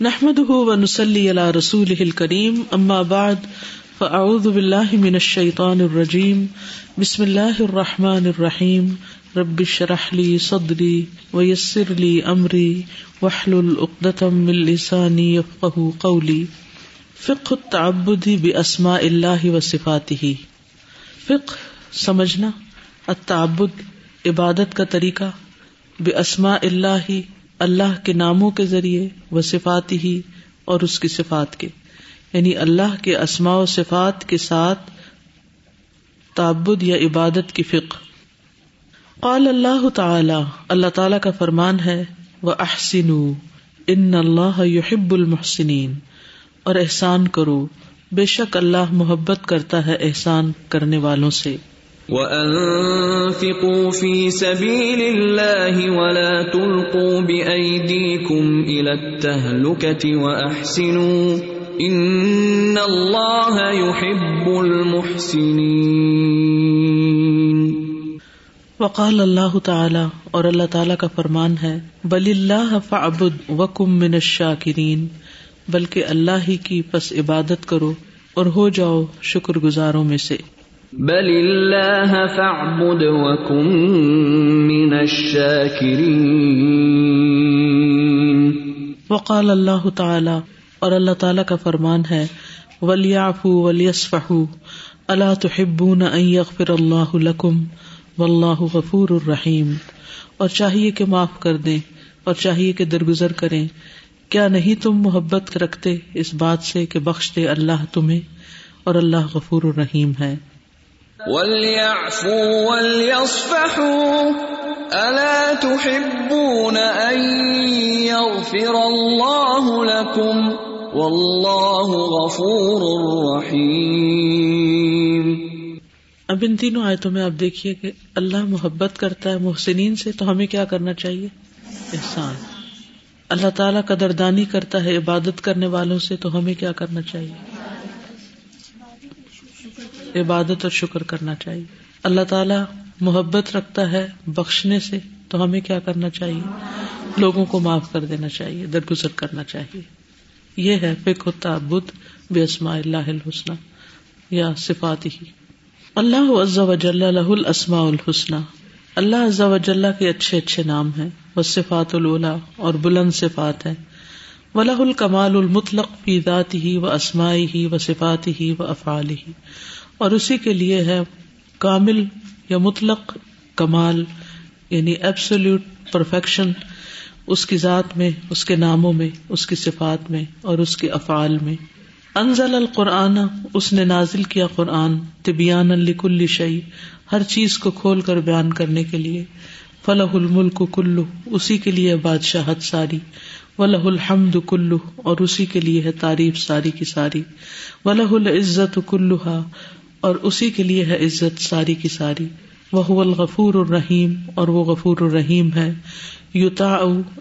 نحمد و نسلی اللہ رسول کریم اما بعد فاعوذ باللہ من الشیطان الرجیم بسم اللہ الرحمٰن الرحیم ربش رحلی صدری ویسر لی امری وحل العقدم السانی قولی فق التعبد باسماء اللہ و صفاتی فق سمجھنا، التعبد عبادت کا طریقہ باسماء اللہ اللہ کے ناموں کے ذریعے، وہ صفات ہی اور اس کی صفات کے۔ یعنی اللہ کے اسماء و صفات کے ساتھ تعبد یا عبادت کی فکر قال اللہ تعالی اللہ تعالی کا فرمان ہے، وہ احسن ان اللہ یحب المحسنین۔ اور احسان کرو، بے شک اللہ محبت کرتا ہے احسان کرنے والوں سے۔ وَأَنفِقُوا فِي سَبِيلِ اللَّهِ وَلَا تُلْقُوا بِأَيْدِيكُمْ إِلَى التَّهْلُكَةِ وَأَحْسِنُوا إِنَّ اللَّهَ يُحِبُّ الْمُحْسِنِينَ وقال اللہ تعالی اور اللہ تعالی کا فرمان ہے، بل اللہ فعبد وکم من الشاکرین بلکہ اللہ ہی کی پس عبادت کرو اور ہو جاؤ شکر گزاروں میں سے۔ بل اللہ فاعبد وکم من الشاکرین وقال اللہ تعالی، اور اللہ تعالی کا فرمان ہے ولیعفو ولیصفحو الا تحبون ان یغفر اللہ لکم واللہ غفور الرحیم اور چاہیے کہ معاف کر دیں، اور چاہیے کہ درگزر کریں۔ کیا نہیں تم محبت رکھتے اس بات سے کہ بخش دے اللہ تمہیں؟ اور اللہ غفور الرحیم ہے۔ أَلَا تُحِبُّونَ أَن يَغْفِرَ اللَّهُ لَكُمْ؟ وَاللَّهُ غَفُورٌ رَّحِيمٌ. اب ان تینوں آیتوں میں آپ دیکھیے کہ اللہ محبت کرتا ہے محسنین سے، تو ہمیں کیا کرنا چاہیے؟ احسان۔ اللہ تعالیٰ قدردانی کرتا ہے عبادت کرنے والوں سے، تو ہمیں کیا کرنا چاہیے؟ عبادت اور شکر کرنا چاہیے۔ اللہ تعالیٰ محبت رکھتا ہے بخشنے سے، تو ہمیں کیا کرنا چاہیے؟ لوگوں کو معاف کر دینا چاہیے، درگزر کرنا چاہیے۔ یہ ہے فک ہوتا بدھ بے اسما اللہ الحسن یا صفات ہی۔ اللہ عز و جل لہ الاسماء الحسن اللہ عز و جل کے اچھے اچھے نام ہیں۔ وہ صفات الا اور بلند صفات ہیں۔ ولہ الکمال المطلق فی ذات ہی و اسماعی ہی و صفات ہی و افعال ہی اور اسی کے لیے ہے کامل یا مطلق کمال یعنی ایبسولوٹ پرفیکشن اس کی ذات میں، اس کے ناموں میں، اس کی صفات میں اور اس کے افعال میں۔ انزل القرآن، اس نے نازل کیا قرآن طبیان الکل شعی ہر چیز کو کھول کر بیان کرنے کے لیے۔ فلاح الملک کلو اسی کے لیے بادشاہت ساری۔ ولہ الحمد کلو اور اسی کے لیے ہے تعریف ساری کی ساری۔ ولہ العزت کلوہا اور اسی کے لیے ہے عزت ساری کی ساری۔ وہ الغفور الرحیم اور وہ غفور الرحیم ہے۔ یوتا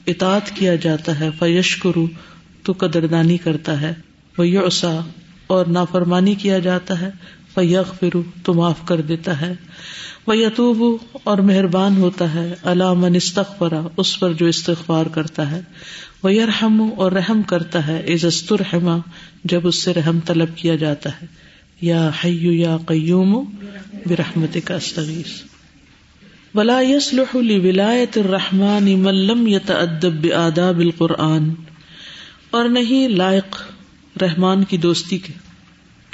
اطاط کیا جاتا ہے۔ فیش کرو تو قدردانی کرتا ہے۔ وہ یوسا اور نافرمانی کیا جاتا ہے۔ فیغ فرو تو معاف کر دیتا ہے۔ وہ یتوب اور مہربان ہوتا ہے۔ علام استخبرا اس پر جو استغفار کرتا ہے۔ وہ یرحم اور رحم کرتا ہے۔ عزت جب اس سے رحم طلب کیا جاتا ہے۔ یا حیو یا قیوم برحمت کا استغیث. ولا يصلح لولایت الرحمن من لم يتأدب بآداب القرآن. اور نہیں لائق رحمان کی دوستی کے.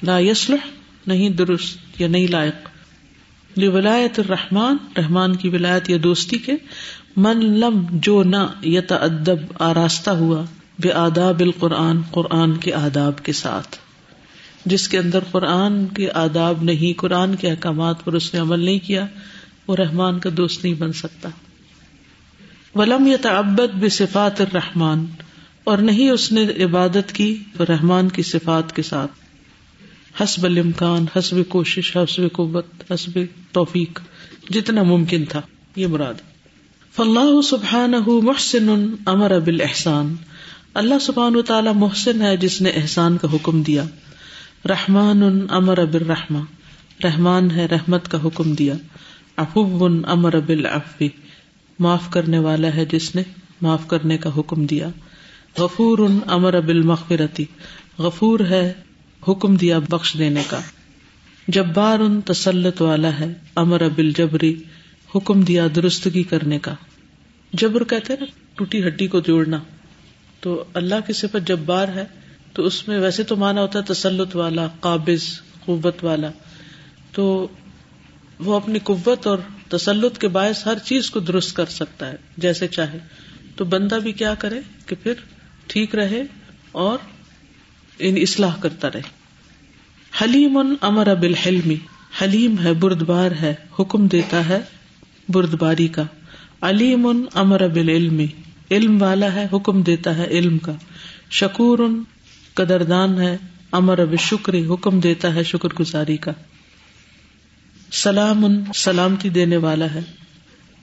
لا يصلح نہیں درست یا نہیں لائق. لولایت الرحمن، رحمان کی ولایت یا دوستی کے. من لم، جو نہ یتأدب آراستہ ہوا بے آداب القرآن، قرآن کے آداب کے ساتھ. جس کے اندر قرآن کے آداب نہیں، قرآن کے احکامات پر اس نے عمل نہیں کیا، وہ رحمان کا دوست نہیں بن سکتا۔ ولم یا تعبت بے صفات الرحمان اور نہیں اس نے عبادت کی رحمان کی صفات کے ساتھ۔ حسب الامکان، حسب کوشش، حسب قوت، حسب توفیق، جتنا ممکن تھا، یہ مراد۔ فلاح سبحان محسن امر ابل احسان اللہ سبحان و تعالی محسن ہے جس نے احسان کا حکم دیا۔ رحمان ان امر اب الرحما رحمان ہے رحمت کا حکم دیا۔ افب ان امر اب العفی معاف کرنے والا ہے جس نے معاف کرنے کا حکم دیا۔ غفور ان امر ابل مغفرتی غفور ہے حکم دیا بخش دینے کا۔ جبار ان تسلط والا ہے امر ابل جبری حکم دیا درستگی کرنے کا۔ جبر کہتے نا، ٹوٹی ہڈی کو جوڑنا۔ تو اللہ کی صفت جبار ہے تو اس میں ویسے تو مانا ہوتا ہے تسلط والا، قابض، قوت والا۔ تو وہ اپنی قوت اور تسلط کے باعث ہر چیز کو درست کر سکتا ہے، جیسے چاہے۔ تو بندہ بھی کیا کرے کہ پھر ٹھیک رہے اور ان اصلاح کرتا رہے۔ حلیم ان امر اب حلیم ہے، بردبار ہے، حکم دیتا ہے بردباری کا۔ علیم ان امر اب علم والا ہے، حکم دیتا ہے علم کا۔ شکور ان قدردان ہے، امر اب شکری حکم دیتا ہے شکر گزاری کا۔ سلام ان سلامتی دینے والا ہے۔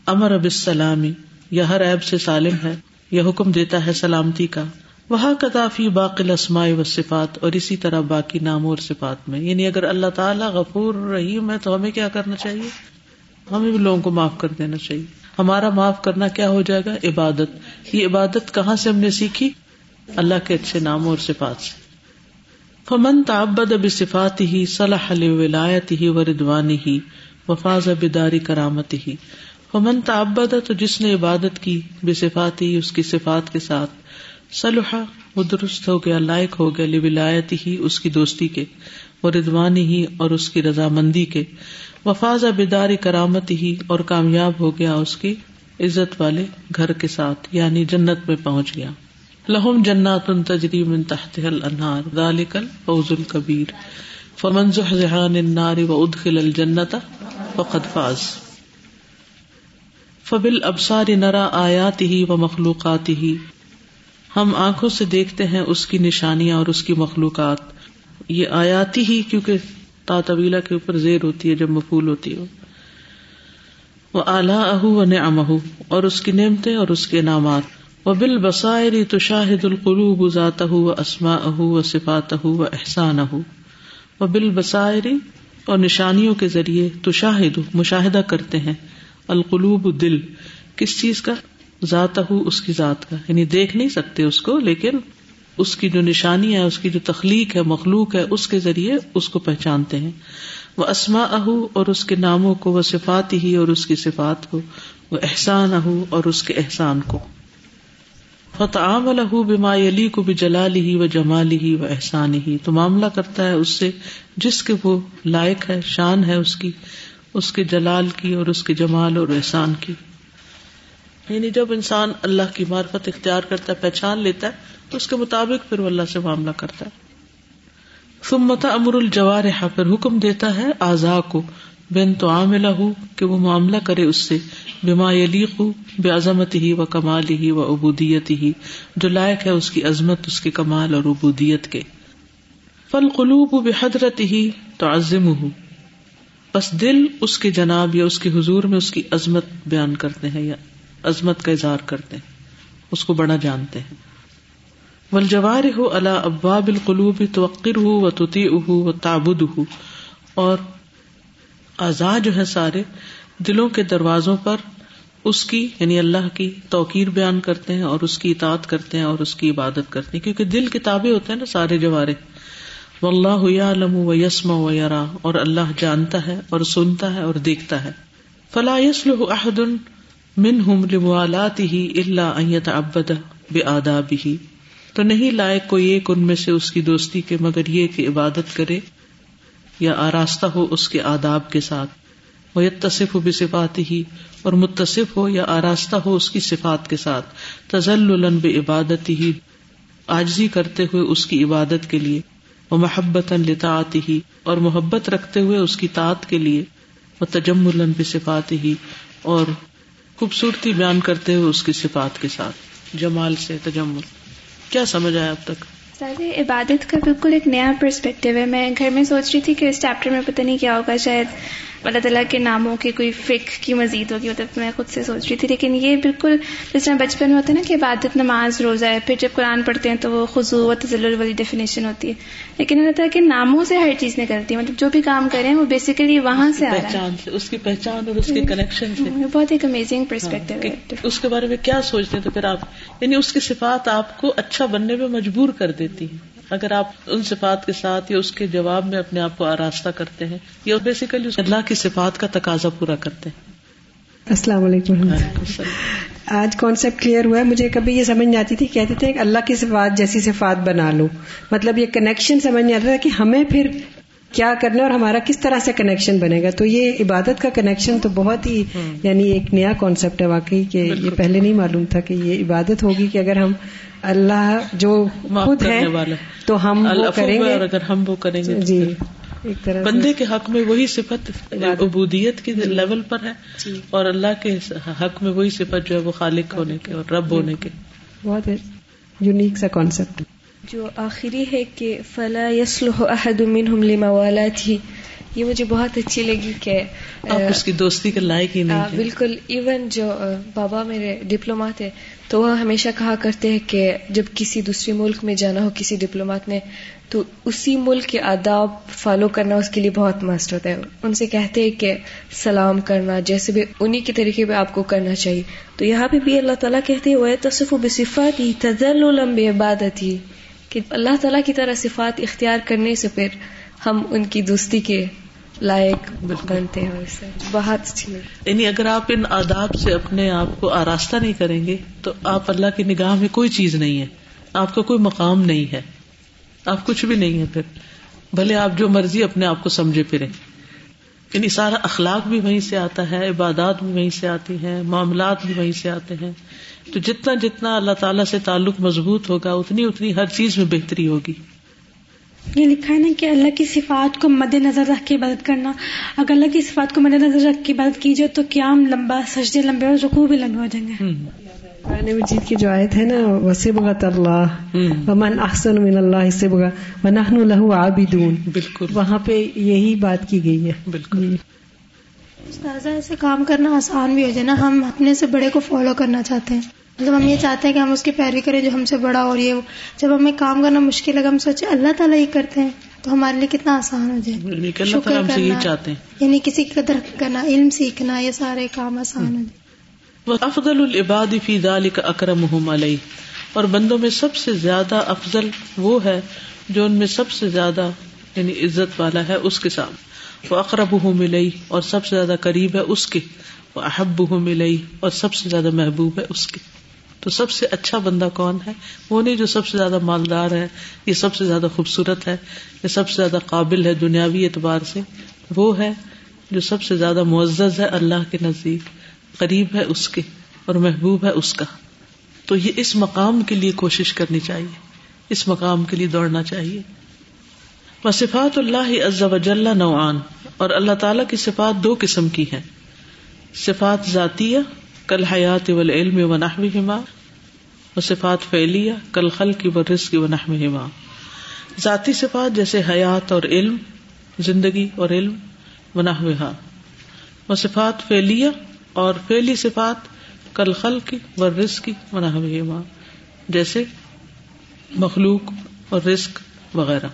امر اب سلامی یا ہر ایب سے سالم ہے، یا حکم دیتا ہے سلامتی کا۔ وہ کدافی باقی اسماء و صفات اور اسی طرح باقی نام اور صفات میں۔ یعنی اگر اللہ تعالیٰ غفور رحیم ہے تو ہمیں کیا کرنا چاہیے؟ ہمیں بھی لوگوں کو معاف کر دینا چاہیے۔ ہمارا معاف کرنا کیا ہو جائے گا؟ عبادت۔ یہ عبادت کہاں سے ہم نے سیکھی؟ اللہ کے اچھے ناموں اور صفات سے۔ فمن تعبد اب صفات ہی صلاح ولایت ہی و ردوانی ہی وفاظ بداری کرامت ہی فمن تعبد تو جس نے عبادت کی بے صفات ہی اس کی صفات کے ساتھ۔ صلحہ وہ درست ہو گیا، لائق ہو گیا لولایت ہی اس کی دوستی کے وہ ردوانی ہی اور اس کی رضامندی کے۔ وفاظ بداری کرامت ہی اور کامیاب ہو گیا اس کی عزت والے گھر کے ساتھ یعنی جنت میں پہنچ گیا۔ لہم جنات ان تجری من تحت الانہار، ذالک الفوز الکبیر۔ فمن زحزحان النار و ادخل الجنت فقد فاز۔ فبل ابصار نرا آیات ہی و مخلوقات ہی ہم آنکھوں سے دیکھتے ہیں اس کی نشانیاں اور اس کی مخلوقات۔ یہ آیاتی ہی کیونکہ تا طویلا کے اوپر زیر ہوتی ہے جب مفول ہوتی ہو۔ وہ اعلیٰ اہ و نعم اور اس کی نعمتیں اور اس کے انعامات۔ وہ بال بسائری تو شاہد القلوب ذات و اسما اہ و صفات اہ و احسان اہ و بال بسائری اور نشانیوں کے ذریعے تو شاہد مشاہدہ کرتے ہیں. القلوب دل، کس چیز کا؟ ذات ہو اس کی ذات کا. یعنی دیکھ نہیں سکتے اس کو، لیکن اس کی جو نشانی ہے، اس کی جو تخلیق ہے، مخلوق ہے، اس کے ذریعے اس کو پہچانتے ہیں. وہ اسما اہو اور اس کے ناموں کو وہ صفات ہی اور اس کی صفات کو وہ احسان اہو اور اس کے احسان کو. فتعام الح بما علی کو بھی جلال ہی و جمال ہی و احسان ہی تو معاملہ کرتا ہے اس سے جس کے وہ لائق ہے، شان ہے اس کی، اس کے جلال کی اور اس کے جمال اور احسان کی۔ یعنی جب انسان اللہ کی معرفت اختیار کرتا ہے، پہچان لیتا ہے، تو اس کے مطابق پھر وہ اللہ سے معاملہ کرتا ہے۔ سمتا امر الجوار پھر حکم دیتا ہے آزا کو بین تو عاملہ ہو کہ وہ معاملہ کرے اس سے۔ بیما علیق ہو بے عظمت ہی و کمال ہی و ابودیت ہی جو لائق ہے اس کی عظمت، اس کے کمال اور ابودیت کے۔ فل قلوب بے حضرت ہی تو عظم بس دل اس کے جناب یا اس کے حضور میں اس کی عظمت بیان کرتے ہیں یا عظمت کا اظہار کرتے ہیں، اس کو بڑا جانتے ہیں۔ ول جوار ہو اللہ ابا بالقلوب توقر ہو و تتی اہ و تابد ہو اور آزاد جو ہے سارے دلوں کے دروازوں پر اس کی یعنی اللہ کی توقیر بیان کرتے ہیں اور اس کی اطاعت کرتے ہیں اور اس کی عبادت کرتے ہیں۔ کیونکہ دل کتابیں ہوتے ہیں نا سارے جوارے۔ و اللہ یعلم و یسم و یرا اور اللہ جانتا ہے اور سنتا ہے اور دیکھتا ہے۔ فلا یسلح احد من ہم لموالات ہی اللہ ابد بے آداب ہی تو نہیں لائق کوئی ایک ان میں سے اس کی دوستی کے مگر یہ کہ عبادت کرے یا آراستہ ہو اس کے آداب کے ساتھ۔ وہ یتصف ہو صفات ہی اور متصف ہو یا آراستہ ہو اس کی صفات کے ساتھ۔ تزل بے عبادت ہی آجزی کرتے ہوئے اس کی عبادت کے لیے۔ وہ محبت لطاعت ہی اور محبت رکھتے ہوئے اس کی تعت کے لیے۔ وہ تجم بے صفات ہی اور خوبصورتی بیان کرتے ہوئے اس کی صفات کے ساتھ۔ جمال سے تجمل۔ کیا سمجھ آیا اب تک؟ سر عبادت کا بالکل ایک نیا پرسپیکٹو ہے۔ میں گھر میں سوچ رہی تھی کہ اس چیپٹر میں پتہ نہیں کیا ہوگا، شاید اللہ تعالیٰ کے ناموں کی کوئی فک کی مزید ہوگی مطلب میں خود سے سوچ رہی تھی لیکن یہ بالکل جس طرح بچپن میں ہوتا ہے نا کہ عبادت نماز روزہ ہے پھر جب قرآن پڑھتے ہیں تو وہ خزو و تزل والی ڈیفینیشن ہوتی ہے۔ لیکن اللہ تعالیٰ کے ناموں سے ہر چیز نکلتی ہے مطلب جو بھی کام کریں وہ بیسیکلی وہاں سے پہچان سے اس کی پہچان اور اس کے کنیکشن سے۔ بہت ایک امیزنگ پرسپیکٹو اس کے بارے میں کیا سوچتے ہیں تو پھر آپ یعنی اس کی صفات آپ کو اچھا بننے میں مجبور کر دیتی اگر آپ ان صفات کے ساتھ یا اس کے جواب میں اپنے آپ کو آراستہ کرتے ہیں یا بیسیکلی اللہ کی صفات کا تقاضا پورا کرتے ہیں۔ السلام علیکم۔ آج کانسیپٹ کلیئر ہوا ہے۔ مجھے کبھی یہ سمجھ نہیں آتی تھی کہتے تھے کہ اللہ کی صفات جیسی صفات بنا لو۔ مطلب یہ کنیکشن سمجھ نہیں آتا تھا کہ ہمیں پھر کیا کرنا اور ہمارا کس طرح سے کنیکشن بنے گا؟ تو یہ عبادت کا کنیکشن تو بہت ہی یعنی ایک نیا کانسیپٹ ہے واقعی کہ یہ پہلے نہیں معلوم تھا کہ یہ عبادت ہوگی کہ اگر ہم اللہ جو خود ہے تو ہم کریں گے۔ اگر ہم وہ کریں گے جی ایک طرح بندے کے حق میں وہی صفت عبودیت کے لیول پر ہے۔ اور اللہ کے حق میں وہی صفت جو ہے وہ خالق ہونے کے اور رب ہونے کے۔ بہت یونیک سا کانسیپٹ جو آخری ہے کہ فلا یسلح احد منہم لموالات ہی یہ مجھے بہت اچھی لگی کہ آپ اس کی دوستی کے لائق ہی نہیں بالکل ایون جو بابا میرے ڈپلومات ہے تو وہ ہمیشہ کہا کرتے ہیں کہ جب کسی دوسرے ملک میں جانا ہو کسی ڈپلومات نے تو اسی ملک کے آداب فالو کرنا اس کے لیے بہت مست ہوتا ہے۔ ان سے کہتے ہیں کہ سلام کرنا جیسے بھی انہی کے طریقے پہ آپ کو کرنا چاہیے۔ تو یہاں پہ بھی اللہ تعالیٰ کہتے وہ تصف و بصفات ہی تزل عبادت ہی کہ اللہ تعالیٰ کی طرح صفات اختیار کرنے سے پھر ہم ان کی دوستی کے لائق بنتے ہیں بہت اچھی یعنی اگر آپ ان آداب سے اپنے آپ کو آراستہ نہیں کریں گے تو آپ اللہ کی نگاہ میں کوئی چیز نہیں ہے۔ آپ کا کوئی مقام نہیں ہے۔ آپ کچھ بھی نہیں ہے پھر۔ بھلے آپ جو مرضی اپنے آپ کو سمجھے پھریں۔ یعنی سارا اخلاق بھی وہیں سے آتا ہے عبادات بھی وہیں سے آتی ہیں معاملات بھی وہیں سے آتے ہیں۔ تو جتنا جتنا اللہ تعالیٰ سے تعلق مضبوط ہوگا اتنی اتنی ہر چیز میں بہتری ہوگی۔ یہ لکھا ہے نا کہ اللہ کی صفات کو مد نظر رکھ کے عبادت کرنا۔ اگر اللہ کی صفات کو مد نظر رکھ کے عبادت کی جائے تو قیام لمبا سجدے لمبے اور رقو بھی لمبے ہو جائیں گے۔ قرآن مجید کی جو آیت ہے نا وسبغت اللہ ومن احسن من اللہ سبغا ونحن له عابدون۔ بالکل۔ وہاں پہ یہی بات کی گئی ہے۔ بالکل۔ استاذہ ایسے کام کرنا آسان بھی ہو جائے نا ہم اپنے سے بڑے کو فالو کرنا چاہتے ہیں۔ مطلب ہم یہ چاہتے ہیں کہ ہم اس کی پیروی کریں جو ہم سے بڑا اور یہ۔ جب ہمیں کام کرنا مشکل لگا ہم سوچے اللہ تعالیٰ یہ کرتے ہیں تو ہمارے لیے کتنا آسان ہو جائے۔ شکر کرنا۔ چاہتے ہیں۔ یعنی کسی کی قدر کرنا علم سیکھنا یہ سارے کام آسان ہو جائے۔ افضل العباد فی ذلك اکرمہم علیہ اور بندوں میں سب سے زیادہ افضل وہ ہے جو ان میں سب سے زیادہ یعنی عزت والا ہے، اس کے ساتھ وہ اقرب ملئی اور سب سے زیادہ قریب ہے اس کے۔ وہ احب ملئی اور سب سے زیادہ محبوب ہے اس کے۔ تو سب سے اچھا بندہ کون ہے؟ وہ نہیں جو سب سے زیادہ مالدار ہے یہ سب سے زیادہ خوبصورت ہے یہ سب سے زیادہ قابل ہے دنیاوی اعتبار سے۔ وہ ہے جو سب سے زیادہ معزز ہے اللہ کے نزدیک۔ قریب ہے اس کے اور محبوب ہے اس کا۔ تو یہ اس مقام کے لیے کوشش کرنی چاہیے، اس مقام کے لیے دوڑنا چاہیے۔ صفات اللہ عز و جل نوعان، اور اللہ تعالی کی صفات دو قسم کی ہیں۔ صفات ذاتیہ، کل حیات و علم و نحو و صفات فعلیہ، کل خل و رزق و نحو ذاتی صفات جیسے حیات اور علم، زندگی اور علم و نحو و صفات فعلیہ اور فعلی صفات، کل خل کی و رزق کی و جیسے مخلوق اور رزق وغیرہ۔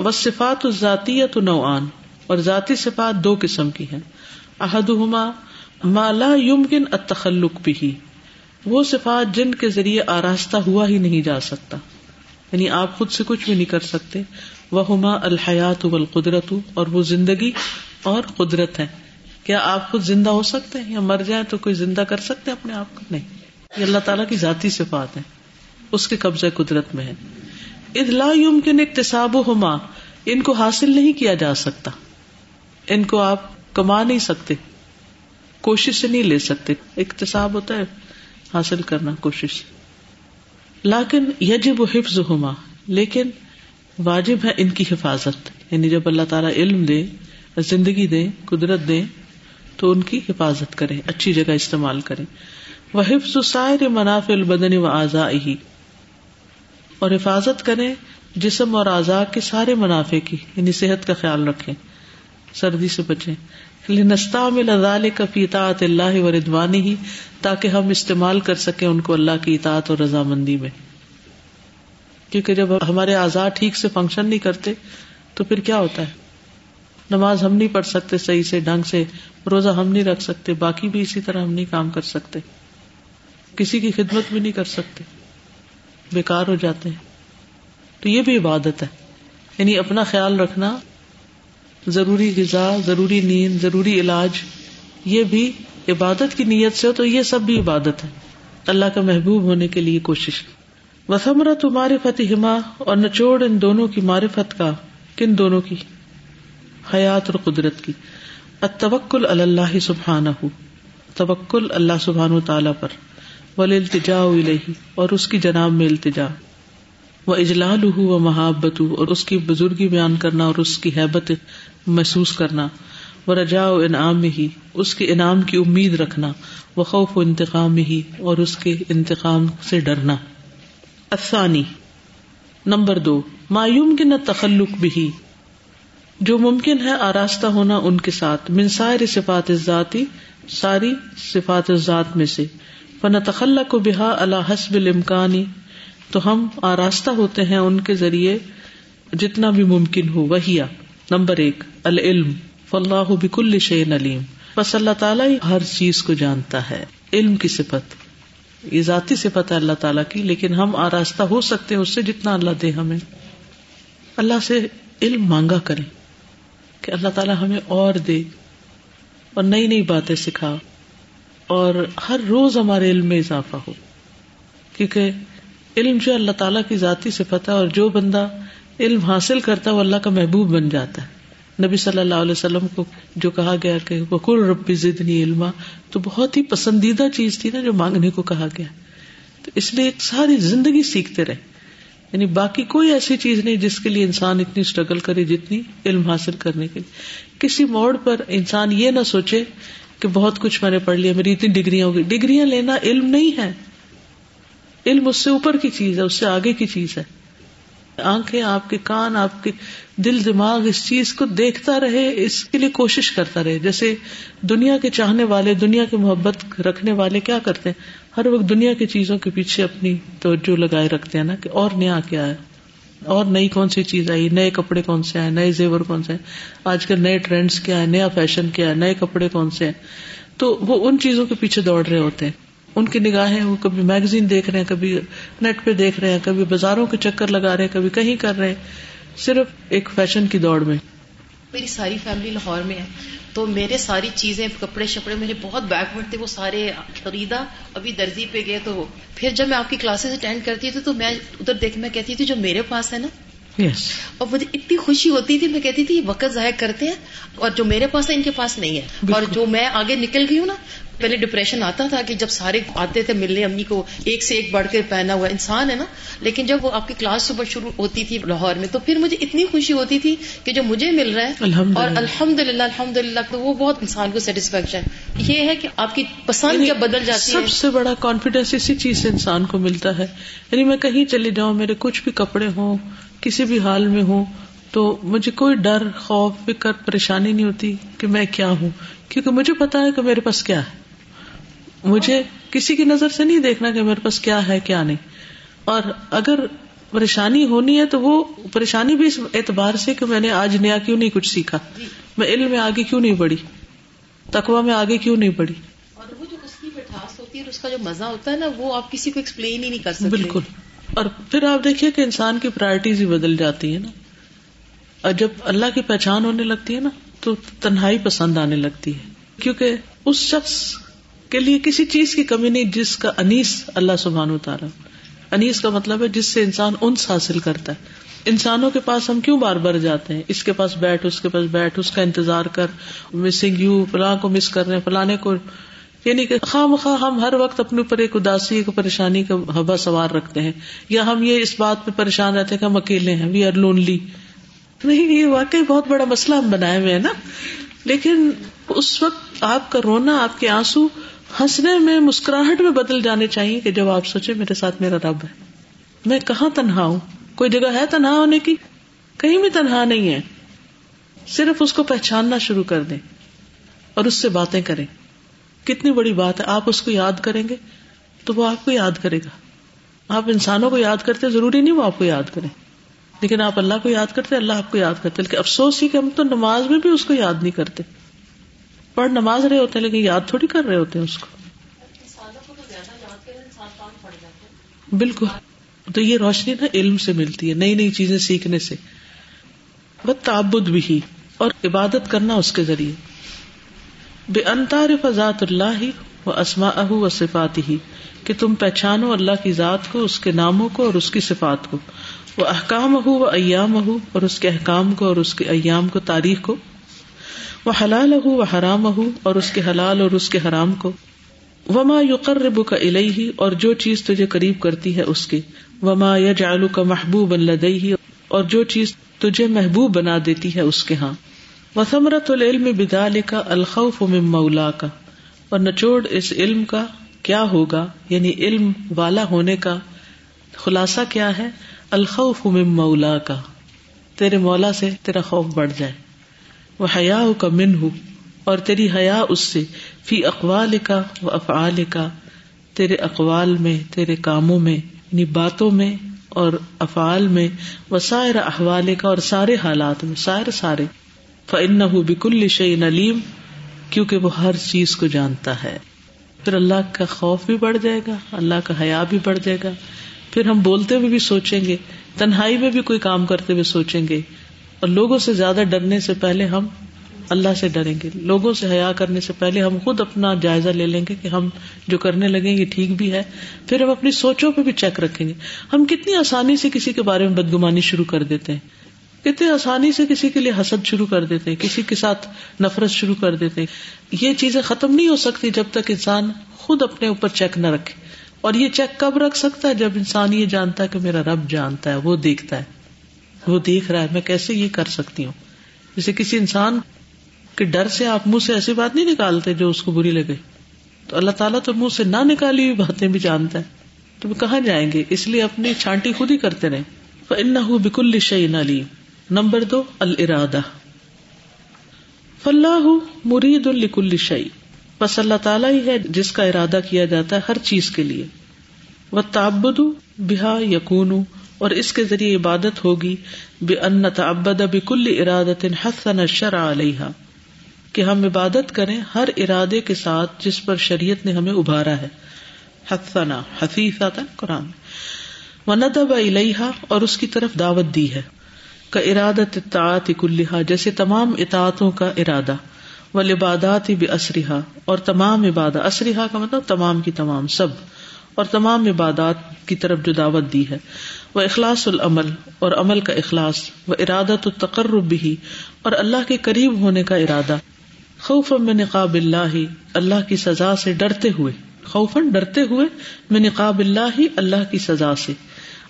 و صفات ذاتی تو نوعان، اور ذاتی صفات دو قسم کی ہیں۔ احدہما مالا یمکن التخلق بھی وہ صفات جن کے ذریعے آراستہ ہوا ہی نہیں جا سکتا۔ یعنی آپ خود سے کچھ بھی نہیں کر سکتے۔ وہ ہما الحیات والقدرت، اور وہ زندگی اور قدرت ہے کیا آپ خود زندہ ہو سکتے ہیں یا مر جائیں تو کوئی زندہ کر سکتے اپنے آپ کو؟ نہیں. یہ اللہ تعالیٰ کی ذاتی صفات ہے اس کے قبضہ قدرت میں ہے ادلا یمکن اقتصاب و ہما ان کو حاصل نہیں کیا جا سکتا. ان کو آپ کما نہیں سکتے. کوشش سے نہیں لے سکتے. اقتصاب ہوتا ہے، حاصل کرنا کوشش. لیکن یجب حفظ ہوما لیکن واجب ہے ان کی حفاظت. یعنی جب اللہ تعالیٰ علم دے، زندگی دے، قدرت دے تو ان کی حفاظت کرے اچھی جگہ استعمال کرے وہ حفظ سائر منافع البدن و اعضاء ہی اور حفاظت کرے جسم اور اعضاء کے سارے منافع کی یعنی صحت کا خیال رکھے سردی سے بچے لنستا میں لذال کفی اطاعت اللہ و ردوانی ہی تاکہ ہم استعمال کر سکیں ان کو اللہ کی اطاعت اور رضامندی میں۔ کیونکہ جب ہمارے آزاد ٹھیک سے فنکشن نہیں کرتے، تو پھر کیا ہوتا ہے؟ نماز ہم نہیں پڑھ سکتے صحیح سے، ڈھنگ سے، روزہ ہم نہیں رکھ سکتے، باقی بھی اسی طرح ہم نہیں کام کر سکتے۔ کسی کی خدمت بھی نہیں کر سکتے۔ بیکار ہو جاتے ہیں۔ تو یہ بھی عبادت ہے۔ یعنی اپنا خیال رکھنا ضروری غذا، ضروری نیند، ضروری علاج، یہ بھی عبادت کی نیت سے ہو تو یہ سب بھی عبادت ہے۔ اللہ کا محبوب ہونے کے لیے کوشش۔ وسمرا تمہارے فتح اور نچوڑ ان دونوں کی معرفت کا، کن دونوں کی؟ حیات اور قدرت کی۔ اتوکل اللہ سبحان توکل اللہ سبحان و تعالی پر۔ ول التجا اور اس کی جناب میں التجا۔ وہ اجلال ہو و محبت اور اس کی بزرگی بیان کرنا اور اس کی حیبت محسوس کرنا۔ وہ رجا و انعام ہی اس کے انعام کی امید رکھنا۔ وہ خوف و انتقام ہی اور اس کے انتقام سے ڈرنا۔ افسانی نمبر دو۔ معیوم کے نہ تخلق بھی جو ممکن ہے آراستہ ہونا ان کے ساتھ منسائر صفات ذاتی ساری صفات ذات میں سے۔ فن تخلّ کو بحا اللہ حسب الامکانی تو ہم آراستہ ہوتے ہیں ان کے ذریعے جتنا بھی ممکن ہو وہی نمبر ایک، العلم۔ فلاح بک الشعین علیم۔ بس اللہ تعالیٰ ہر چیز کو جانتا ہے۔ علم کی صفت۔ یہ ذاتی صفت ہے اللہ تعالیٰ کی، لیکن ہم آراستہ ہو سکتے ہیں اس سے جتنا اللہ دے ہمیں۔ اللہ سے علم مانگا کریں۔ کہ اللہ تعالیٰ ہمیں اور دے اور نئی نئی باتیں سکھا اور ہر روز ہمارے علم میں اضافہ ہو۔ کیونکہ علم جو اللہ تعالیٰ کی ذاتی صفت ہے اور جو بندہ علم حاصل کرتا ہے وہ اللہ کا محبوب بن جاتا ہے۔ نبی صلی اللہ علیہ وسلم کو جو کہا گیا کہ بکر ربی زدنی علما، تو بہت ہی پسندیدہ چیز تھی نا جو مانگنے کو کہا گیا۔ تو اس لیے ایک ساری زندگی سیکھتے رہے۔ یعنی باقی کوئی ایسی چیز نہیں جس کے لیے انسان اتنی اسٹرگل کرے جتنی علم حاصل کرنے کے لیے۔ کسی موڑ پر انسان یہ نہ سوچے کہ بہت کچھ میں نے پڑھ لیا، میری اتنی ڈگریاں ہوگی ڈگریاں لینا علم نہیں ہے۔ علم اس سے اوپر کی چیز ہے، اس سے آگے کی چیز ہے۔ آنکھیں آپ کے، کان آپ کے، دل، دماغ اس چیز کو دیکھتا رہے، اس کے لیے کوشش کرتا رہے۔ جیسے دنیا کے چاہنے والے، دنیا کے محبت رکھنے والے کیا کرتے ہیں؟ ہر وقت دنیا کی چیزوں کے پیچھے اپنی توجہ لگائے رکھتے ہیں نا کہ اور نیا کیا ہے؟ اور نئی کون سی چیز آئی؟ نئے کپڑے کون سے آئے نئے زیور کون سے آج کل نئے ٹرینڈس کیا ہے نیا فیشن کیا ہے؟ نئے کپڑے کون سے ہیں؟ تو وہ ان چیزوں کے پیچھے دوڑ رہے ہوتے ہیں۔ ان کی نگاہیں وہ کبھی میگزین دیکھ رہے ہیں، کبھی نیٹ پہ دیکھ رہے ہیں، کبھی بازاروں کے چکر لگا رہے ہیں، کبھی کہیں کر رہے ہیں۔ صرف ایک فیشن کی دوڑ میں۔ میری ساری فیملی لاہور میں ہے۔ تو میرے ساری چیزیں کپڑے شپڑے میرے بہت بیکورڈ تھے وہ سارے خریدا ابھی درزی پہ گئے تو پھر جب میں آپ کی کلاسز اٹینڈ کرتی تھی تو میں ادھر دیکھ میں کہتی تھی جو میرے پاس ہے نا۔ Yes. اور مجھے اتنی خوشی ہوتی تھی میں کہتی تھی وقت ضائع کرتے ہیں اور جو میرے پاس ہے ان کے پاس نہیں ہے۔ اور جو میں آگے نکل گئی ہوں نا پہلے ڈپریشن آتا تھا کہ جب سارے آتے تھے ملنے امی کو ایک سے ایک بڑھ کر پہنا ہوا انسان ہے نا؟ لیکن جب وہ آپ کی کلاس صبح شروع ہوتی تھی لاہور میں تو پھر مجھے اتنی خوشی ہوتی تھی کہ جو مجھے مل رہا ہے اور الحمد للہ الحمد للہ تو وہ بہت انسان کو سیٹسفیکشن یہ ہے کہ آپ کی پسند یعنی جب بدل جاتی سب سے بڑا کانفیڈینس اسی چیز سے انسان کو ملتا ہے۔ یعنی میں کہیں چلی جاؤں میرے کچھ بھی کپڑے ہوں کسی بھی حال میں ہوں تو مجھے کوئی ڈر خوف فکر پریشانی نہیں ہوتی کہ میں کیا ہوں۔ کیونکہ مجھے پتا ہے کہ میرے پاس کیا ہے۔ مجھے کسی کی نظر سے نہیں دیکھنا کہ میرے پاس کیا ہے کیا نہیں۔ اور اگر پریشانی ہونی ہے تو وہ پریشانی بھی اس اعتبار سے کہ میں نے آج نیا کیوں نہیں کچھ سیکھا؟ میں علم میں آگے کیوں نہیں بڑھی؟ تقوا میں آگے کیوں نہیں بڑھی؟ اور وہ جو اس کی مٹھاس ہوتی ہے اس کا جو مزہ ہوتا ہے نا وہ آپ کسی کو ایکسپلین ہی نہیں کر سکتے۔ بالکل۔ اور پھر آپ دیکھیے کہ انسان کی پرائرٹیز ہی بدل جاتی ہے نا۔ اور جب اللہ کی پہچان ہونے لگتی ہے نا تو تنہائی پسند آنے لگتی ہے۔ کیونکہ اس شخص کے لیے کسی چیز کی کمی نہیں، جس کا انیس اللہ سبحان اتارا انیس کا مطلب ہے جس سے انسان انس حاصل کرتا ہے۔ انسانوں کے پاس ہم کیوں بار بار جاتے ہیں؟ اس کے پاس بیٹھ، اس کے پاس بیٹھ، اس کا انتظار کر مسنگ یو فلاں کو مس کر رہے ہیں فلانے کو۔ یعنی کہ خواہ مخواہ ہم ہر وقت اپنے اوپر ایک اداسی، ایک پریشانی کا ہبا سوار رکھتے ہیں۔ یا ہم یہ اس بات پہ پریشان رہتے ہیں کہ ہم اکیلے ہیں وی آر لونلی نہیں، یہ واقعی بہت بڑا مسئلہ ہم بنائے ہوئے ہیں نا۔ لیکن اس وقت آپ کا رونا، آپ کے آنسو ہنسنے میں، مسکراہٹ میں بدل جانے چاہیے کہ جب آپ سوچے میرے ساتھ میرا رب ہے۔ میں کہاں تنہا ہوں؟ کوئی جگہ ہے تنہا ہونے کی؟ کہیں بھی تنہا نہیں ہے۔ صرف اس کو پہچاننا شروع کر دیں اور اس سے باتیں کریں۔ کتنی بڑی بات ہے، آپ اس کو یاد کریں گے تو وہ آپ کو یاد کرے گا۔ آپ انسانوں کو یاد کرتے، ضروری نہیں وہ آپ کو یاد کریں۔ لیکن آپ اللہ کو یاد کرتے، اللہ آپ کو یاد کرتے۔ لیکن افسوس ہی کہ ہم تو نماز میں بھی اس کو یاد نہیں کرتے۔ پڑھ نماز رہے ہوتے ہیں لیکن یاد تھوڑی کر رہے ہوتے ہیں اس کو۔ بالکل۔ تو یہ روشنی نا علم سے ملتی ہے، نئی نئی چیزیں سیکھنے سے۔ بس تعبد بھی اور عبادت کرنا اس کے ذریعے۔ بے انتار فضات اللہ ہی و اسما اہ و صفات ہی کہ تم پہچانو اللہ کی ذات کو، اس کے ناموں کو اور اس کی صفات کو۔ وہ احکام ہو وہ ایام ہو اور اس کے احکام کو اور اس کے ایام کو، تاریخ کو۔ وہ حلال ہو وہ حرام ہو اور اس کے حلال اور اس کے حرام کو۔ وما یقرب کا الہی اور جو چیز تجھے قریب کرتی ہے اس کے وما یا جالو کا محبوب اللہ اور جو چیز تجھے محبوب بنا دیتی ہے اس کے ہاں۔ وسمرت العلم بدال کا الخوف من مولا کا اور نچوڑ اس علم کا کیا ہوگا؟ یعنی علم والا ہونے کا خلاصہ کیا ہے؟ الخوف من مولا کا تیرے مولا سے تیرا خوف بڑھ جائے۔ وہ حیا کا من ہو اور تیری حیا اس سے، فی اقوال کا و افعال کا تیرے اقوال میں، تیرے کاموں میں یعنی باتوں میں، اور افعال میں، وسائر احوال کا اور سارے حالات میں، سائر سارے۔ فن بک الشعین علیم، کیونکہ وہ ہر چیز کو جانتا ہے۔ پھر اللہ کا خوف بھی بڑھ جائے گا، اللہ کا حیا بھی بڑھ جائے گا۔ پھر ہم بولتے ہوئے بھی سوچیں گے، تنہائی میں بھی کوئی کام کرتے ہوئے سوچیں گے اور لوگوں سے زیادہ ڈرنے سے پہلے ہم اللہ سے ڈریں گے۔ لوگوں سے حیا کرنے سے پہلے ہم خود اپنا جائزہ لے لیں گے کہ ہم جو کرنے لگیں یہ ٹھیک بھی ہے۔ پھر ہم اپنی سوچوں پہ بھی چیک رکھیں گے۔ ہم کتنی آسانی سے کسی کے بارے میں بدگمانی شروع کر دیتے ہیں۔ کتنی آسانی سے کسی کے لیے حسد شروع کر دیتے ہیں۔ کسی کے ساتھ نفرت شروع کر دیتے ہیں۔ یہ چیزیں ختم نہیں ہو سکتی جب تک انسان خود اپنے اوپر چیک نہ رکھے۔ اور یہ چیک کب رکھ سکتا ہے جب انسان یہ جانتا ہے کہ میرا رب جانتا ہے، وہ دیکھتا ہے۔ وہ دیکھ رہا ہے، میں کیسے یہ کر سکتی ہوں؟ جیسے کسی انسان کے ڈر سے آپ منہ سے ایسی بات نہیں نکالتے جو اس کو بری لگے۔ تو اللہ تعالیٰ تو منہ سے نہ نکالی ہوئی باتیں بھی جانتا ہے۔ تو وہ کہاں جائیں گے؟ اس لیے اپنی چھانٹی خود ہی کرتے رہے ان بکل شعین علی نمبر دو الرادہ فلاح مرید الکل شعی بس اللہ تعالیٰ ہی ہے جس کا ارادہ کیا جاتا ہے ہر چیز کے لیے۔ وہ تابد بحا یقون اور اس کے ذریعے عبادت ہوگی بے ان تعبد بکل ارادت حسن شرع علیہ کہ ہم عبادت کریں ہر ارادے کے ساتھ جس پر شریعت نے ہمیں ابھارا ہے۔ حسنا حفیظ قرآن و ندب علیہ اور اس کی طرف دعوت دی ہے۔ کا ارادت اطاعت کلحا جیسے تمام اطاعتوں کا ارادہ۔ و لبادات بھی اسرحا اور تمام عبادت اسرحا کا مطلب تمام کی تمام، سب۔ اور تمام عبادات کی طرف جو دعوت دی ہے۔ وہ اخلاص العمل اور عمل کا اخلاص و ارادت التقرب بھی اور اللہ کے قریب ہونے کا ارادہ۔ خوف میں نقاب اللہ اللہ کی سزا سے ڈرتے ہوئے۔ خوفن ڈرتے ہوئے میں نقاب اللہ اللہ کی سزا سے۔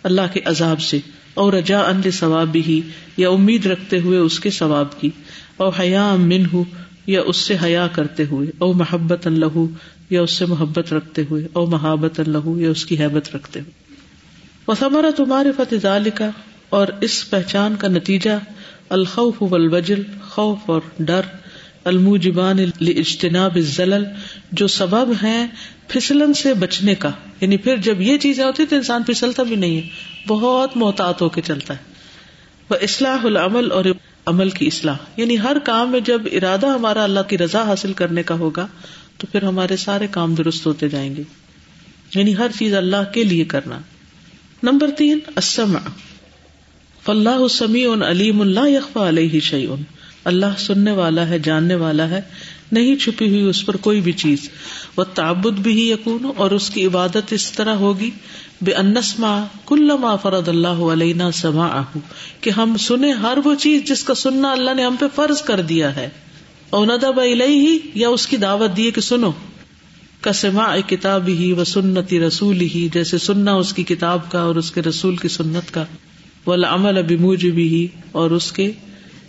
اللہ کے عذاب سے۔ اور رجا ان ثواب بھی یا امید رکھتے ہوئے اس کے ثواب کی۔ اور حیا امن ہو یا اس سے حیا کرتے ہوئے۔ او محبت اللہ یا اس سے محبت رکھتے ہوئے، او محبت اللہ، یا اس کی حیبت رکھتے ہوئے۔ وہ سمرا تمہارے فتح کا اور اس پہچان کا نتیجہ، الخوف والوجل، خوف اور ڈر، الموجبان اجتناب الزلل، جو سبب ہیں پھسلن سے بچنے کا۔ یعنی پھر جب یہ چیزیں ہوتی تو انسان پھسلتا بھی نہیں ہے، بہت محتاط ہو کے چلتا ہے۔ وہ اصلاح العمل، اور عمل کی اصلاح۔ یعنی ہر کام میں جب ارادہ ہمارا اللہ کی رضا حاصل کرنے کا ہوگا تو پھر ہمارے سارے کام درست ہوتے جائیں گے۔ یعنی ہر چیز اللہ کے لیے کرنا۔ نمبر تین اسما فلاح سمیع علیم اللہ یقفا علیہ شعیون اللہ سننے والا ہے، جاننے والا ہے۔ نہیں چھپی ہوئی اس پر کوئی بھی چیز۔ وہ تعبد بھی ہی یقون اور اس کی عبادت اس طرح ہوگی۔ بے انسما کل ما فرد اللہ علینا سما آہ کہ ہم سنیں ہر وہ چیز جس کا سننا اللہ نے ہم پہ فرض کر دیا ہے۔ اوندب ہی یا اس کی دعوت دیے کہ سنو۔ کا سما کتاب ہی و سنتی رسول ہی، جیسے سننا اس کی کتاب کا اور اس کے رسول کی سنت کا۔ ولا عمل ابھی موج بھی اور اس کے